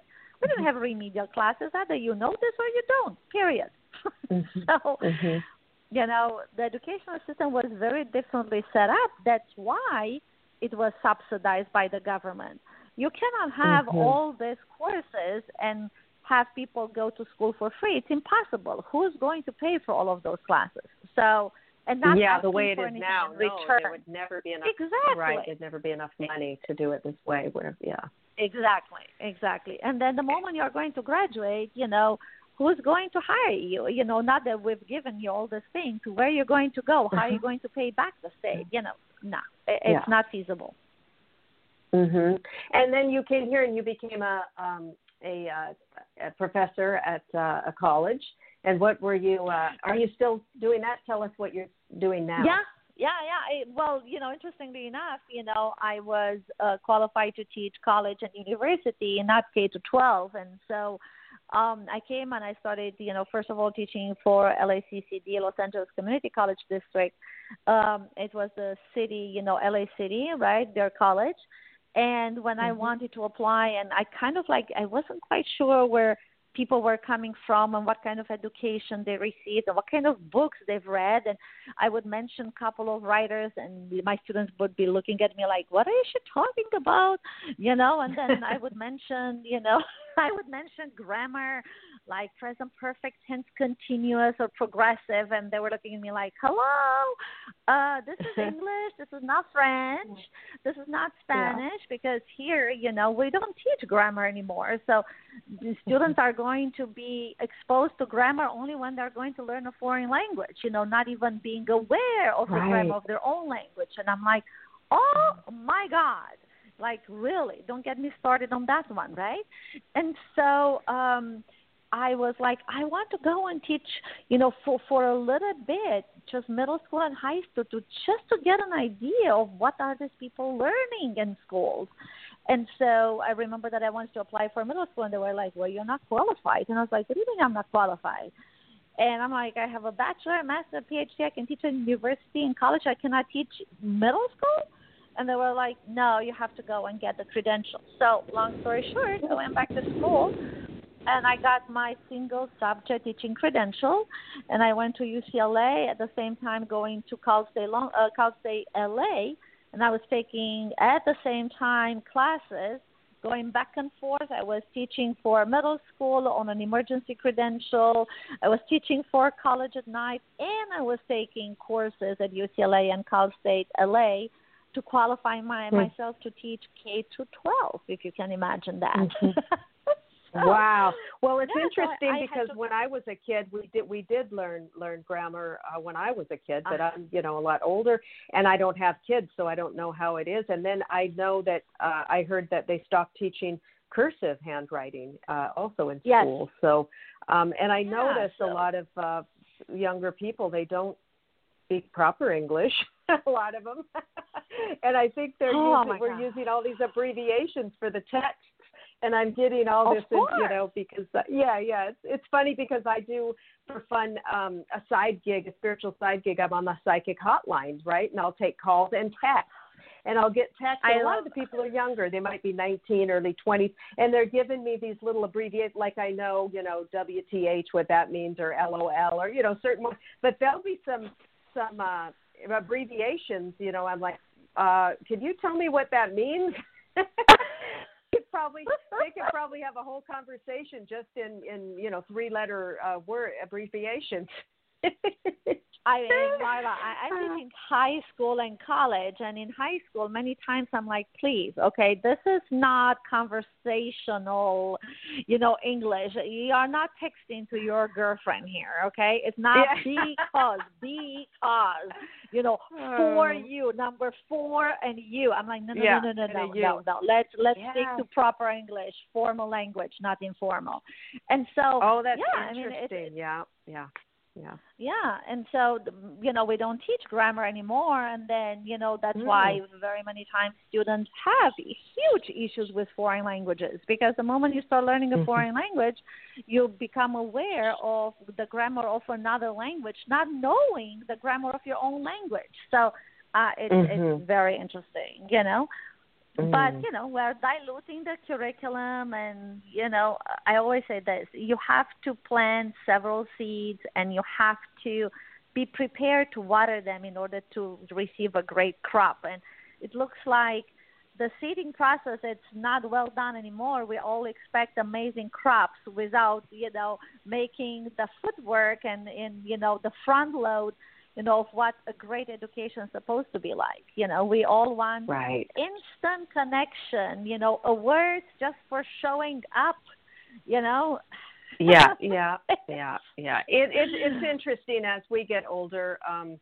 We didn't have remedial classes. Either you know this or you don't. Period. (laughs) Mhm. so Mhm. You know, the educational system was very differently set up. That's why it was subsidized by the government. You cannot have Mhm. all these courses and have people go to school for free. It's impossible. Who's going to pay for all of those classes? So, and not yeah, the way it is now, no, return. there would never be enough. Exactly. Right, there'd never be enough money to do it this way. Where, yeah. Exactly, exactly. And then the moment you're going to graduate, you know, who's going to hire you? You know, not that we've given you all these things. Where you're going to go? How are you going to pay back the state? You know, no, it, Yeah. it's not feasible. Mhm. And then you came here and you became a um, a, uh, a professor at uh, a college. And what were you? Uh, are you still doing that? Tell us what you're doing now. Yeah, yeah, yeah. I, well, you know, interestingly enough, you know, I was uh, qualified to teach college and university, not K to 12, and so um, I came and I started, you know, first of all teaching for LACCD, Los Angeles Community College District. Um, it was the city, you know, LA City, right? Their college. And when I Mhm. wanted to apply, and I kind of like, I wasn't quite sure where people were coming from and what kind of education they received and what kind of books they've read. And I would mention a couple of writers, and my students would be looking at me like, what are you talking about?" You know. And then I would (laughs) mention, you know, (laughs) I would mention grammar, like present perfect tense, continuous or progressive, and they were looking at me like, "Hello, uh, this is (laughs) English. This is not French. This is not Spanish." Because here, you know, we don't teach grammar anymore. So the students are going to be exposed to grammar only when they're going to learn a foreign language. You know, not even being aware of the Right. grammar of their own language. And I'm like, "Oh my God." Like really, don't get me started on that one, right? And so um I was like, I want to go and teach, you know, for for a little bit, just middle school and high school, to just to get an idea of what are these people learning in schools. And so I remember that I wanted to apply for middle school, and they were like, "Well, you're not qualified." And I was like, "What do you mean I'm not qualified?" And I'm like, "I have a bachelor, master, PhD. I can teach in university and college. I cannot teach middle school." And they were like, "No, you have to go and get the credentials." So, long story short, I went back to school, and I got my single subject teaching credential, and I went to UCLA at the same time going to Cal State, Long, uh, Cal State LA and I was taking at the same time classes going back and forth. I was teaching for middle school on an emergency credential. I was teaching for college at night, and I was taking courses at UCLA and Cal State LA to qualify my, mm. myself to teach K to 12, if you can imagine that. Mm-hmm. (laughs) Wow. Well, it's yeah, interesting so because to... when I was a kid, we did we did learn learn grammar uh, when I was a kid, but uh-huh. I'm you know a lot older, and I don't have kids, so I don't know how it is. And then I know that uh, I heard that they stopped teaching cursive handwriting uh, also in yes. school. So, um, and I yeah, notice so... a lot of uh, younger people they don't speak proper English. (laughs) a lot of them, (laughs) (laughs) and I think they're oh, using, we're using all these abbreviations for the text and I'm getting all this, in, you know, because uh, yeah, yeah, it's it's funny because I do for fun um, a side gig, a spiritual side gig. I'm on the psychic hotline, right, and I'll take calls and texts. And I'll get texts. A lot of the people are younger. They might be 19, early 20s, and they're giving me these little abbreviations, like I know, you know, WTH, what that means, or LOL, or you know, certain. But there'll be some some uh, abbreviations. You know, I'm like, uh, can you tell me what that means? (laughs) could probably they could probably have a whole conversation just in in you know three letter uh, word abbreviations. (laughs) I mean, (laughs) Marla, I, I'm teaching high school and college, and in high school, many times I'm like, please, okay, this is not conversational, you know, English. You are not texting to your girlfriend here, okay? It's not yeah. because, (laughs) because, you know, for oh. you, number four and you. I'm like, no, no, yeah. no, no, no, no, no, no. Let's let's yeah. stick to proper English, formal language, not informal. And so, oh, that's yeah, interesting. I mean, it, yeah, yeah yeah yeah and so you know we don't teach grammar anymore and then you know that's mm. why very many times students have huge issues with foreign languages because the moment you start learning a mm-hmm. foreign language you become aware of the grammar of another language not knowing the grammar of your own language so uh, it, mm-hmm. it's very interesting you know Mm. But you know, we're diluting the curriculum, and you know, I always say this: you have to plant several seeds, and you have to be prepared to water them in order to receive a great crop. And it looks like the seeding process it's not well done anymore. We all expect amazing crops without you know making the footwork and in you know the front load you know, of what a great education is supposed to be like. You know, we all want right. instant connection, you know, awards just for showing up, you know. yeah, (laughs) yeah, yeah, yeah. It, it it's interesting as we get older. Um,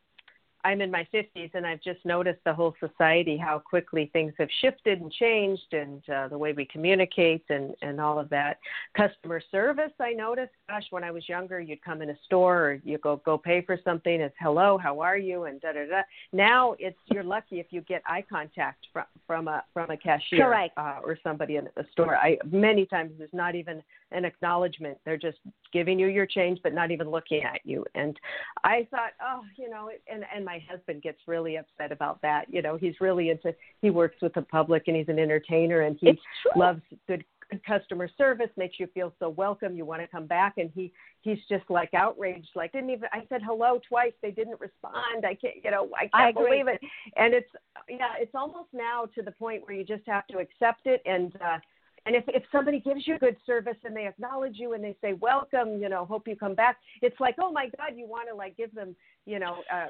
I'm in my 50s, and I've just noticed the whole society how quickly things have shifted and changed, and uh, the way we communicate and and all of that. Customer service, I noticed. Gosh, when I was younger, you'd come in a store or you go go pay for something. It's hello, how are you, and da da da. Now it's you're lucky if you get eye contact from from a from a cashier uh, or somebody in a store. I many times there's not even an acknowledgement. They're just giving you your change, but not even looking at you. And I thought, oh, you know, and and my husband gets really upset about that. You know, he's really into. He works with the public, and he's an entertainer, and he loves good customer service makes you feel so welcome you want to come back and he he's just like outraged like didn't even i said hello twice they didn't respond i can't you know i can't I believe it and it's yeah it's almost now to the point where you just have to accept it and uh and if, if somebody gives you good service and they acknowledge you and they say, welcome, you know, hope you come back, it's like, oh my God, you want to like give them, you know, uh,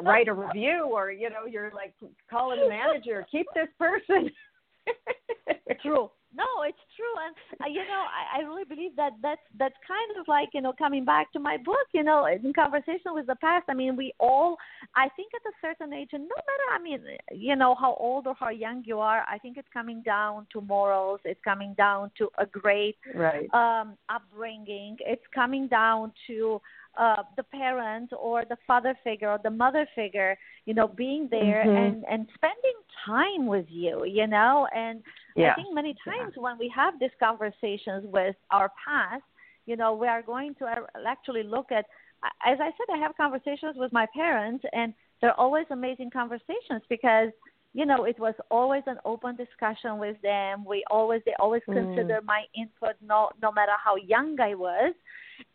write a review or, you know, you're like calling the manager, keep this person. (laughs) True. No, it's true, and uh, you know, I, I really believe that that's that's kind of like you know coming back to my book. You know, in conversation with the past. I mean, we all, I think, at a certain age, and no matter, I mean, you know, how old or how young you are, I think it's coming down to morals. It's coming down to a great right. um, upbringing. It's coming down to uh, the parent or the father figure or the mother figure, you know, being there mm-hmm. and and spending time with you, you know. And yeah. I think many times yeah. when we have these conversations with our past, you know, we are going to actually look at. As I said, I have conversations with my parents, and they're always amazing conversations because you know it was always an open discussion with them we always they always mm. consider my input no no matter how young i was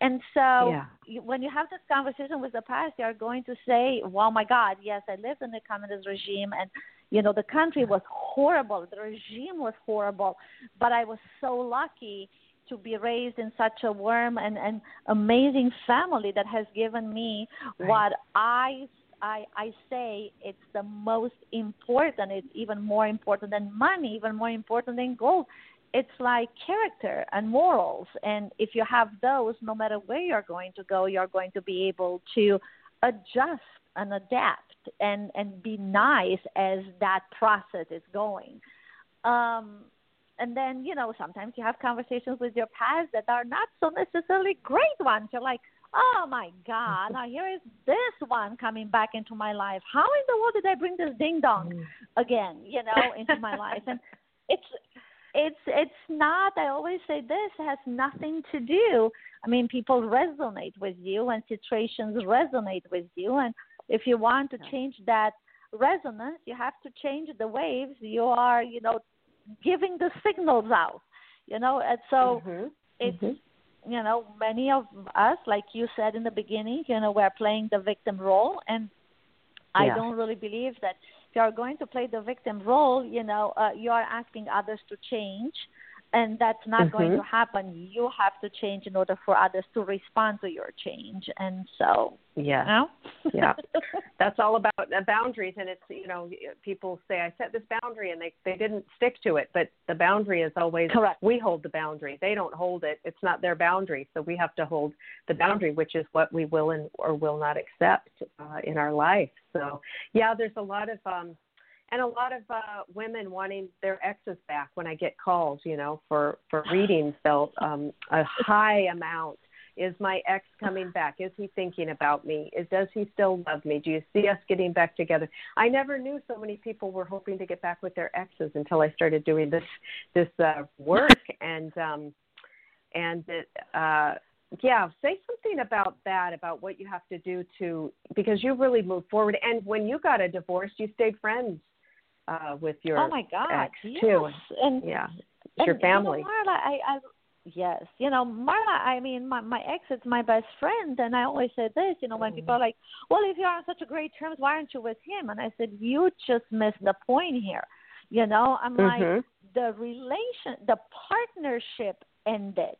and so yeah. you, when you have this conversation with the past, you are going to say, "Well, my God, yes, I lived in the communist regime, and you know the country was horrible, the regime was horrible, but I was so lucky." to be raised in such a warm and, and amazing family that has given me right. what I I I say it's the most important. It's even more important than money, even more important than gold it's like character and morals. And if you have those no matter where you're going to go you're going to be able to adjust and adapt and and be nice as that process is going. Um and then you know sometimes you have conversations with your past that are not so necessarily great ones. You're like oh my god now here is this one coming back into my life. How in the world did i bring this ding dong mm. again you know into my life? And (laughs) it's it's it's not i always say this has nothing to do i mean people resonate with you and situations resonate with you and if you want to change that resonance you have to change the waves you are you know giving the signals out you know and so mm-hmm. it's mm-hmm. you know many of us like you said in the beginning you know we're playing the victim role and yeah. i don't really believe that you are going to play the victim role, you know, uh, you are asking others to change, and that's not mm-hmm. going to happen. You have to change in order for others to respond to your change, and so yeah, you know? yeah, (laughs) that's all about uh, boundaries. And it's you know, people say I set this boundary, and they they didn't stick to it, but the boundary is always correct. We hold the boundary; they don't hold it. It's not their boundary, so we have to hold the boundary, which is what we will and or will not accept uh, in our life. So yeah, there's a lot of um, and a lot of uh, women wanting their exes back. When I get calls, you know, for for readings, they'll um, a high amount. Is my ex coming back? Is he thinking about me? Is does he still love me? Do you see us getting back together? I never knew so many people were hoping to get back with their exes until I started doing this this uh, work and um, and uh, yeah, say something about that, about what you have to do to, because you really moved forward. And when you got a divorce, you stayed friends uh, with your oh my god, ex yes. too. And yeah, it's and, your family. You know, Marla, I, I, yes, you know, Marla. I mean, my my ex is my best friend, and I always say this. You know, when people are like, "Well, if you're on such a great terms, why aren't you with him?" And I said, "You just missed the point here." You know, I'm mm-hmm. like the relation, the partnership ended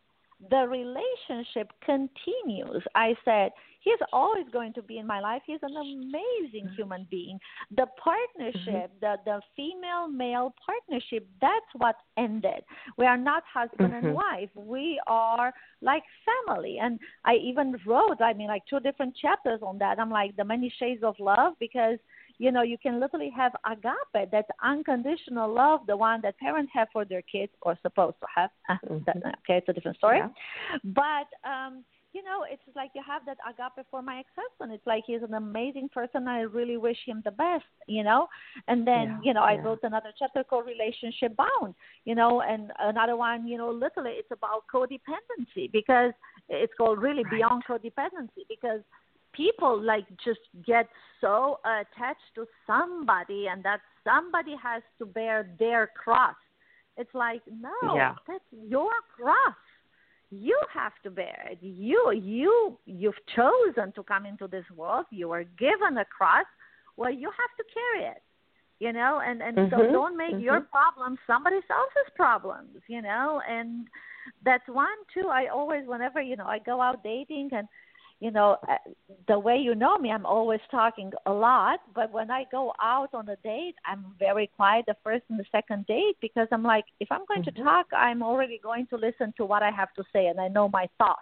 the relationship continues. I said, He's always going to be in my life. He's an amazing mm-hmm. human being. The partnership, mm-hmm. the, the female male partnership, that's what ended. We are not husband mm-hmm. and wife. We are like family. And I even wrote, I mean, like two different chapters on that. I'm like, the many shades of love because you know, you can literally have agape, that unconditional love, the one that parents have for their kids or supposed to have. Mm-hmm. okay, it's a different story. Yeah. But um, you know, it's like you have that agape for my ex-husband. It's like he's an amazing person. I really wish him the best, you know. And then, yeah, you know, I yeah. wrote another chapter called Relationship Bound, you know, and another one, you know, literally it's about codependency because it's called really right. beyond codependency because people like just get so attached to somebody and that somebody has to bear their cross. It's like, no, yeah. that's your cross. You have to bear it. You you you've chosen to come into this world. You are given a cross. Well, you have to carry it. You know, and and mm-hmm. so don't make mm-hmm. your problems somebody else's problems. You know, and that's one too. I always, whenever you know, I go out dating and you know, uh, the way you know me, I'm always talking a lot. But when I go out on a date, I'm very quiet the first and the second date because I'm like, if I'm going mm-hmm. to talk, I'm already going to listen to what I have to say and I know my thoughts.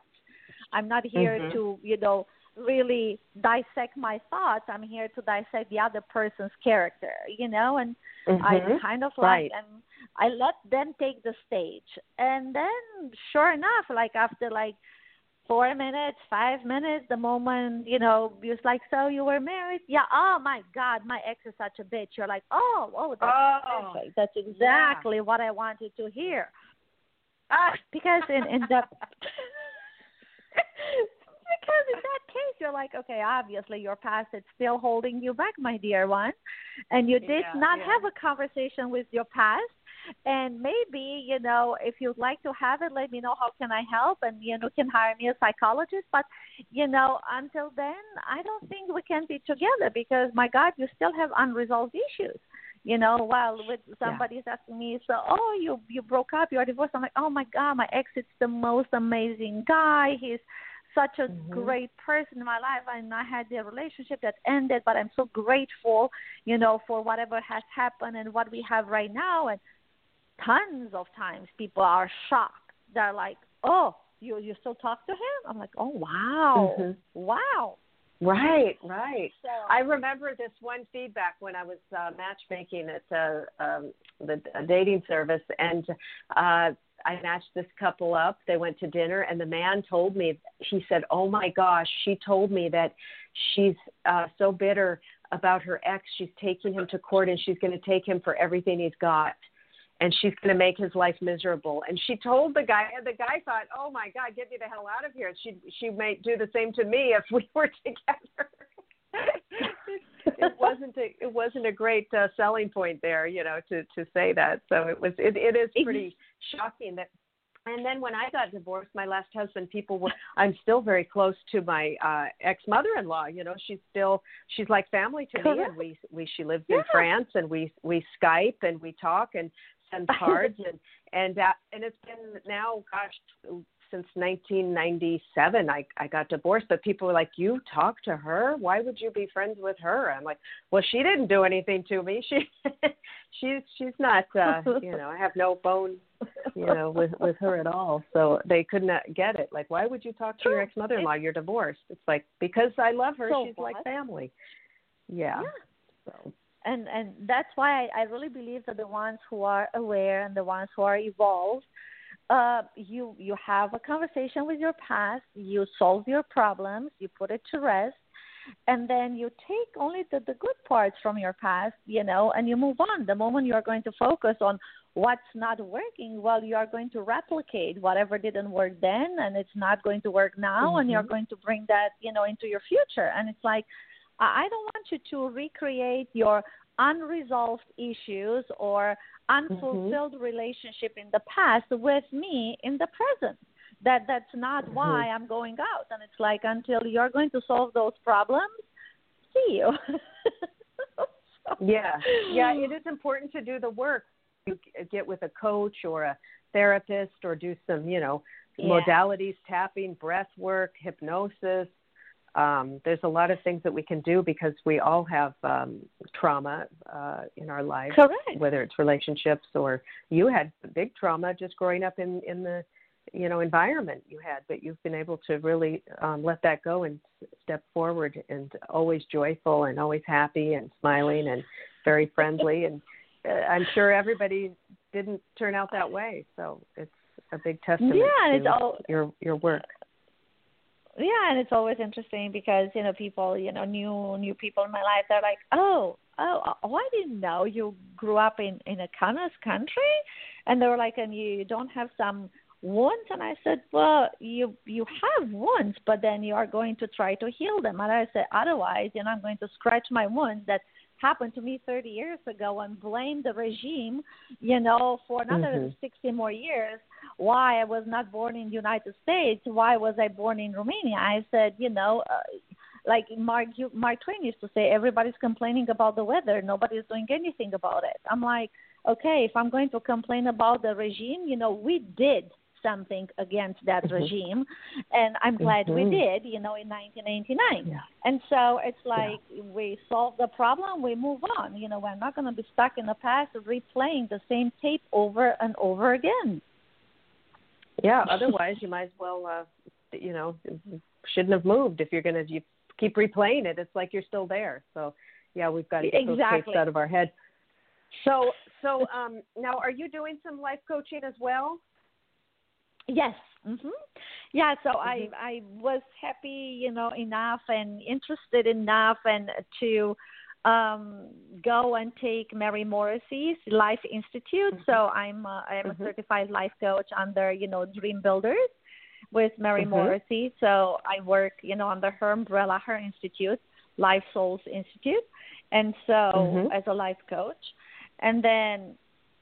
I'm not here mm-hmm. to, you know, really dissect my thoughts. I'm here to dissect the other person's character, you know, and mm-hmm. I kind of like right. and I let them take the stage. And then sure enough, like after like four minutes, five minutes, the moment, you know, it's like, so you were married? Yeah. Oh my God, my ex is such a bitch. You're like, oh, oh, that's oh, perfect. That's exactly yeah. what I wanted to hear. Uh, because in, in the (laughs) because in that case you're like okay obviously your past is still holding you back my dear one and you did yeah, not yeah. have a conversation with your past and maybe you know if you'd like to have it let me know how can i help and you know can hire me a psychologist. But you know until then i don't think we can be together because my god you still have unresolved issues. You know while with somebody's yeah. asking me so oh you you broke up you're divorced. I'm like oh my god my ex is the most amazing guy. He's such a mm-hmm. great person in my life and I had the relationship that ended but I'm so grateful, you know, for whatever has happened and what we have right now. And tons of times people are shocked. They're like, "Oh, you you still talk to him?" I'm like, "Oh, wow. Mm-hmm. Wow." Right, right. So, I remember this one feedback when I was uh, matchmaking at uh, um, the dating service, and uh, I matched this couple up. They went to dinner, and the man told me, he said, Oh my gosh, she told me that she's uh, so bitter about her ex. She's taking him to court and she's going to take him for everything he's got. And she's going to make his life miserable. And she told the guy, and the guy thought, "Oh my God, get me the hell out of here." She she might do the same to me if we (laughs) were together. it wasn't a it wasn't a great uh, selling point there, you know, to to say that. So it was it, it is pretty (laughs) shocking that. And then when I got divorced, my last husband, people were. I'm still very close to my uh, ex mother-in-law. You know, she's still she's like family to me, and we we she lives yeah. in France, and we we Skype and we talk and send cards and and uh, and it's been now gosh since 1997 I I got divorced but people were like you talk to her? Why would you be friends with her? I'm like well she didn't do anything to me. (laughs) She she's she's not uh you know I have no bone you know with with her at all. So they could not get it. Like why would you talk to your ex mother-in-law you're divorced. It's like because I love her. So she's what? like family. Yeah, yeah. so and and that's why I, I really believe that the ones who are aware and the ones who are evolved uh, you you have a conversation with your past, you solve your problems, you put it to rest, and then you take only the, the good parts from your past, you know, and you move on. The moment you are going to focus on what's not working, well, you are going to replicate whatever didn't work then, and it's not going to work now, mm-hmm. and you're going to bring that, you know, into your future. And it's like, I don't want you to recreate your unresolved issues or unfulfilled mm-hmm. relationship in the past with me in the present that that's not mm-hmm. why i'm going out and it's like until you're going to solve those problems see you (laughs) yeah yeah it is important to do the work you get with a coach or a therapist or do some you know yeah. modalities tapping breath work hypnosis um, there's a lot of things that we can do because we all have um, trauma uh, in our lives, Correct. whether it's relationships or you had big trauma just growing up in in the you know environment you had, but you've been able to really um, let that go and step forward and always joyful and always happy and smiling and very friendly (laughs) and uh, I'm sure everybody didn't turn out that way, so it's a big testament yeah, to it's all, your your work yeah and it's always interesting because you know people you know new new people in my life they're like oh oh oh i didn't know you grew up in in a communist country. And they were like and you don't have some wounds? And i said well you you have wounds but then you are going to try to heal them. And i said otherwise you know i'm going to scratch my wounds that happened to me 30 years ago and blame the regime, you know, for another mm-hmm. 60 more years why I was not born in the United States, why was I born in Romania? I said, you know, uh, like Mark you, Mark Twain used to say, everybody's complaining about the weather, nobody's doing anything about it. I'm like, okay, if I'm going to complain about the regime, you know, we did something against that mm-hmm. regime. And I'm glad mm-hmm. we did, you know, in 1989. Yeah. And so it's like yeah. we solve the problem, we move on. You know, we're not going to be stuck in the past replaying the same tape over and over again. Yeah, otherwise you might as well, uh, you know, shouldn't have moved if you're going to you keep replaying it. It's like you're still there. So, yeah, we've got to get exactly. those tapes out of our head. So, so um, now, are you doing some life coaching as well? Yes. Mhm. Yeah. So mm-hmm. I I was happy, you know, enough and interested enough, and to um, go and take Mary Morrissey's Life Institute. Mm-hmm. So I'm uh, I'm mm-hmm. a certified life coach under you know Dream Builders with Mary mm-hmm. Morrissey. So I work you know under her umbrella, her institute, Life Souls Institute, and so mm-hmm. as a life coach. And then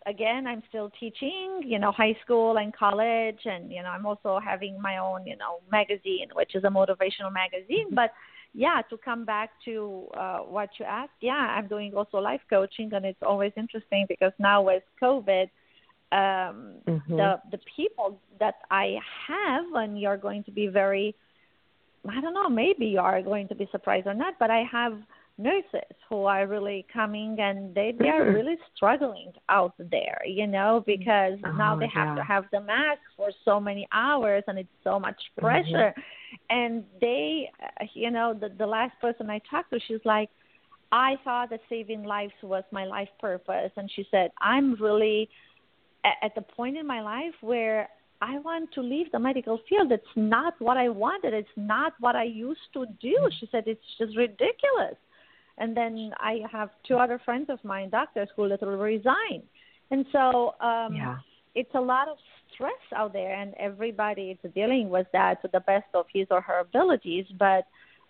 again, I'm still teaching, you know, high school and college, and you know, I'm also having my own, you know, magazine, which is a motivational magazine. Mm-hmm. But yeah, to come back to uh, what you asked, yeah, I'm doing also life coaching, and it's always interesting because now with COVID, um, mm-hmm. the the people that I have, and you're going to be very, I don't know, maybe you are going to be surprised or not, but I have nurses who are really coming and they they are mm-hmm. really struggling out there you know because oh, now they have yeah. to have the mask for so many hours and it's so much mm-hmm. pressure mm-hmm. and they uh, you know the the last person i talked to she's like i thought that saving lives was my life purpose and she said i'm really at, at the point in my life where I want to leave the medical field. It's not what I wanted. It's not what I used to do. Mm. She said it's just ridiculous. And then I have two other friends of mine, doctors, who literally resign. And so um, yeah. it's a lot of stress out there, and everybody is dealing with that to the best of his or her abilities. But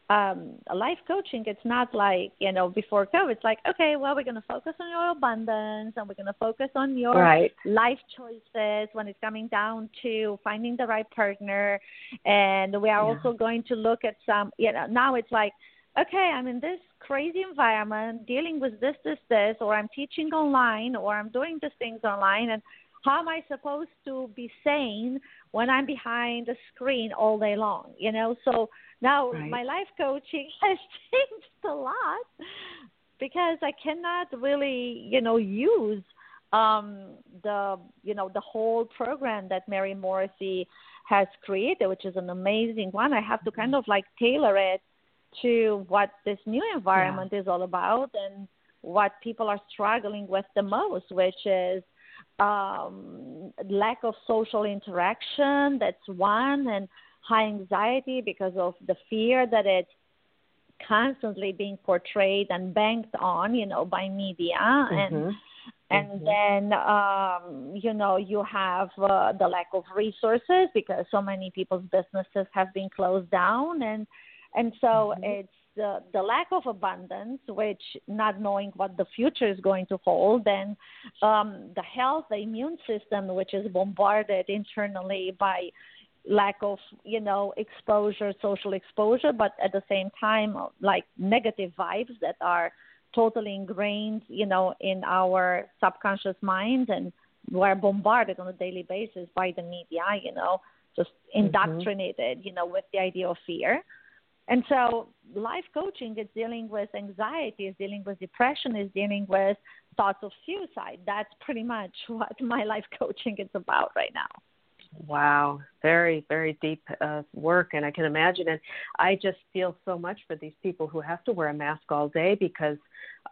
um, life coaching, it's not like, you know, before COVID, it's like, okay, well, we're going to focus on your abundance and we're going to focus on your right. life choices when it's coming down to finding the right partner. And we are yeah. also going to look at some, you know, now it's like, okay, I'm in this crazy environment dealing with this, this, this, or I'm teaching online, or I'm doing these things online, and how am I supposed to be sane when I'm behind a screen all day long? You know, so now right. my life coaching (laughs) has changed a lot because I cannot really, you know, use um, the, you know, the whole program that Mary Morrissey has created, which is an amazing one. I have to kind of like tailor it to what this new environment yeah. is all about and what people are struggling with the most, which is um, lack of social interaction. That's one, and high anxiety because of the fear that it's constantly being portrayed and banked on, you know, by media mm-hmm. and and mm-hmm. then um, you know you have uh, the lack of resources because so many people's businesses have been closed down and and so mm-hmm. it's the, the lack of abundance, which not knowing what the future is going to hold, and um, the health, the immune system, which is bombarded internally by lack of you know exposure, social exposure, but at the same time like negative vibes that are totally ingrained, you know, in our subconscious mind, and we're bombarded on a daily basis by the media, you know, just mm-hmm. indoctrinated, mm-hmm. you know, with the idea of fear. And so life coaching is dealing with anxiety, is dealing with depression, is dealing with thoughts of suicide. That's pretty much (laughs) what my life coaching is about right now. Wow, very, very deep uh, work, and I can imagine it. I just feel so much for these people who have to wear a mask all day because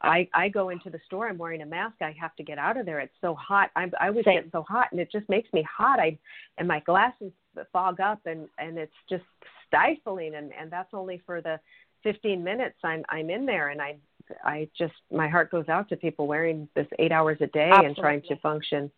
I I go into the store, I'm wearing a mask, I have to get out of there. It's so hot. I'm, I always Same. get so hot, and it just makes me hot. I and my glasses fog up, and and it's just stifling and and that's only for the 15 minutes I'm I'm in there and I I just my heart goes out to people wearing this 8 hours a day Absolutely. and trying to function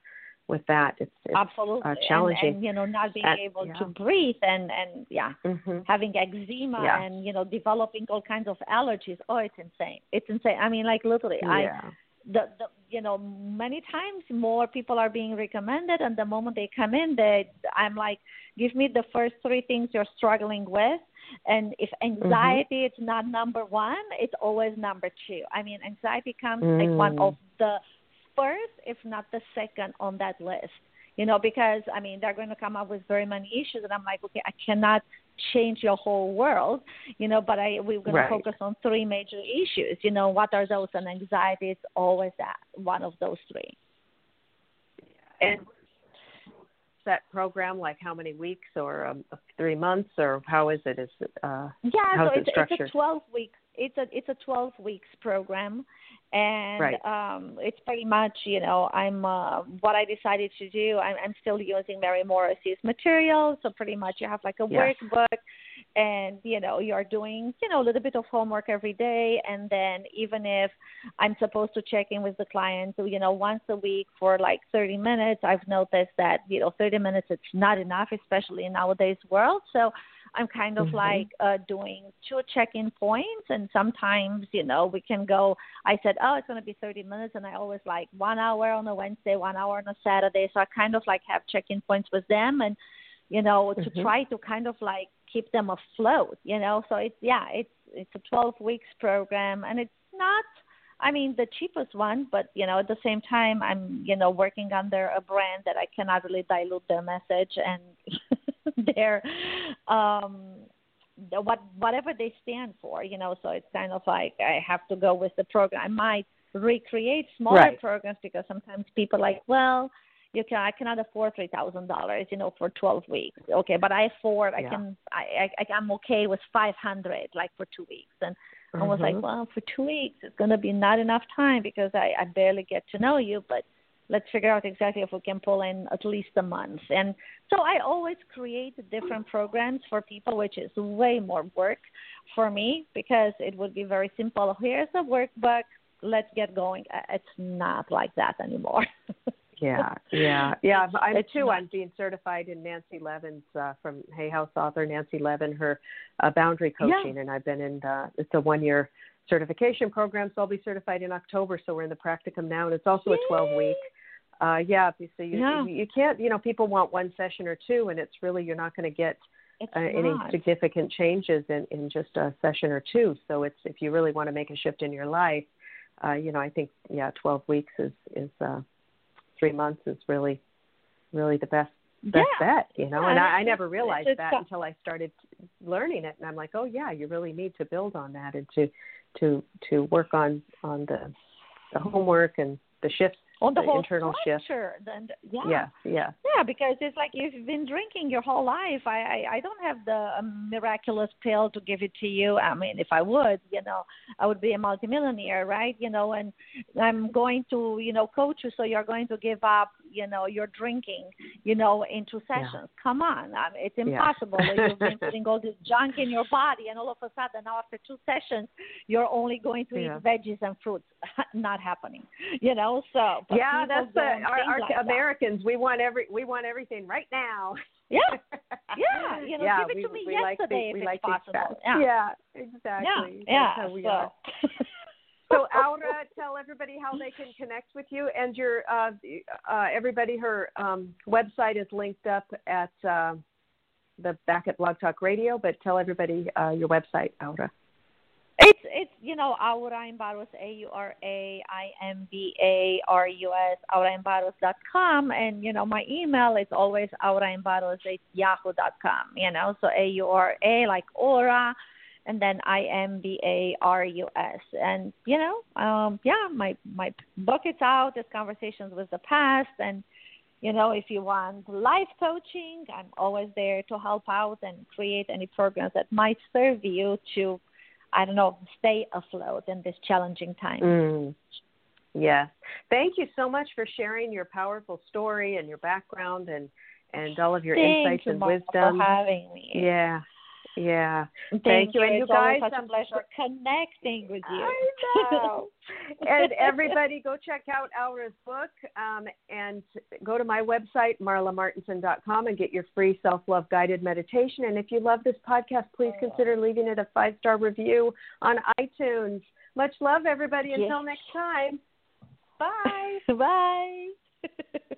with that it's, it's absolutely uh, challenging and, and, you know not being able yeah. to breathe and and yeah mm-hmm. having eczema yeah. and you know developing all kinds of allergies oh it's insane it's insane i mean like literally yeah. i the, the you know many times more people are being recommended and the moment they come in they i'm like give me the first three things you're struggling with and if mm-hmm. anxiety mm-hmm. it's not number one it's always number two i mean anxiety comes mm. like one of mm. the first if not the second on that list you know, because I mean they're going to come up with very many issues, and I'm like, okay, I cannot change your whole world, you know, but I we're going right. to focus on three major issues. You know, what are those? And anxiety is always that one of those three. And set program, like how many weeks or um, three months, or how is it? Is it uh, yeah, so it's, it it's a twelve week. It's a it's a twelve weeks program, and right. um, it's pretty much you know I'm uh, what I decided to do. I'm, I'm still using Mary Morrissey's material, so pretty much you have like a yes. workbook, and you know you're doing you know a little bit of homework every day, and then even if I'm supposed to check in with the client, you know once a week for like 30 minutes, I've noticed that you know 30 minutes it's not enough, especially in nowadays world. So I'm kind of mm-hmm. like uh, doing two check-in points, and sometimes you know we can go. I said, oh, it's going to be 30 minutes, and I always like one hour on a Wednesday, one hour on a Saturday. So I kind of like have check-in points with them, and you know to mm-hmm. try to kind of like keep them afloat. You know, so it's yeah, it's it's a 12 weeks program, and it's not. I mean, the cheapest one, but you know, at the same time, I'm you know working under a brand that I cannot really dilute their message and (laughs) (laughs) their um what whatever they stand for you know so it's kind of like i have to go with the program i might recreate smaller right. programs because sometimes people like well you can i cannot afford three thousand dollars you know for twelve weeks okay but i afford yeah. i can i i i'm okay with five hundred like for two weeks and mm-hmm. I was like, well, for two weeks, it's going to be not enough time because I, I barely get to know you. But let's figure out exactly if we can pull in at least a month. And so I always create different programs for people, which is way more work for me because it would be very simple. Here's a workbook. Let's get going. It's not like that anymore. (laughs) yeah, yeah, yeah. I'm it's too. Not. I'm being certified in Nancy Levin's uh, from Hay House author Nancy Levin, her uh, boundary coaching, yeah. and I've been in. Uh, it's a one year certification program, so I'll be certified in October. So we're in the practicum now, and it's also Yay. a 12 week. Uh, yeah, so you, yeah. you can't. You know, people want one session or two, and it's really you're not going to get uh, any significant changes in in just a session or two. So it's if you really want to make a shift in your life, uh, you know, I think yeah, 12 weeks is is uh, three months is really really the best best yeah. bet, you know. Yeah, and I, I never realized that until I started learning it, and I'm like, oh yeah, you really need to build on that and to to to work on on the the homework and the shifts on the, the whole internal structure. shift. Then, yeah. yeah, yeah, yeah. Because it's like you've been drinking your whole life. I, I, I don't have the um, miraculous pill to give it to you. I mean, if I would, you know, I would be a multimillionaire, right? You know, and I'm going to, you know, coach you, so you're going to give up, you know, your drinking, you know, in two sessions. Yeah. Come on, I mean, it's impossible. Yeah. You've been (laughs) putting all this junk in your body, and all of a sudden, now after two sessions, you're only going to yeah. eat veggies and fruits. (laughs) Not happening, you know. So yeah, that's the our, our like Americans. That. We want every we want everything right now. Yeah, (laughs) yeah. You know, yeah, give it we, to me we yesterday like the, if it's like possible. Yeah. yeah, exactly. Yeah, how we so. are. (laughs) so Aura, tell everybody how they can connect with you and your uh, uh, everybody. Her um, website is linked up at uh, the back at Blog Talk Radio. But tell everybody uh, your website, Aura. It's it's you know Aura Imbarus A U R A I M B A R U S auraimbarus dot com and you know my email is always auraimbarus at yahoo dot com you know so A U R A like aura and then I M B A R U S. And you know um yeah my my book is out it's conversations with the past and you know if you want life coaching I'm always there to help out and create any programs that might serve you to I don't know, stay afloat in this challenging time. Mm. Yes. Thank you so much for sharing your powerful story and your background and and all of your Thank insights you, and wisdom. For having me. Yeah. Yeah. Thank, Thank you. you. And you it's guys, such a pleasure connecting with you. I know. (laughs) and everybody go check out Aura's book um, and go to my website, marlamartenson.com, and get your free self love guided meditation. And if you love this podcast, please consider leaving it a five star review on iTunes. Much love, everybody. Until Yes. next time. (laughs) Bye. Bye. (laughs)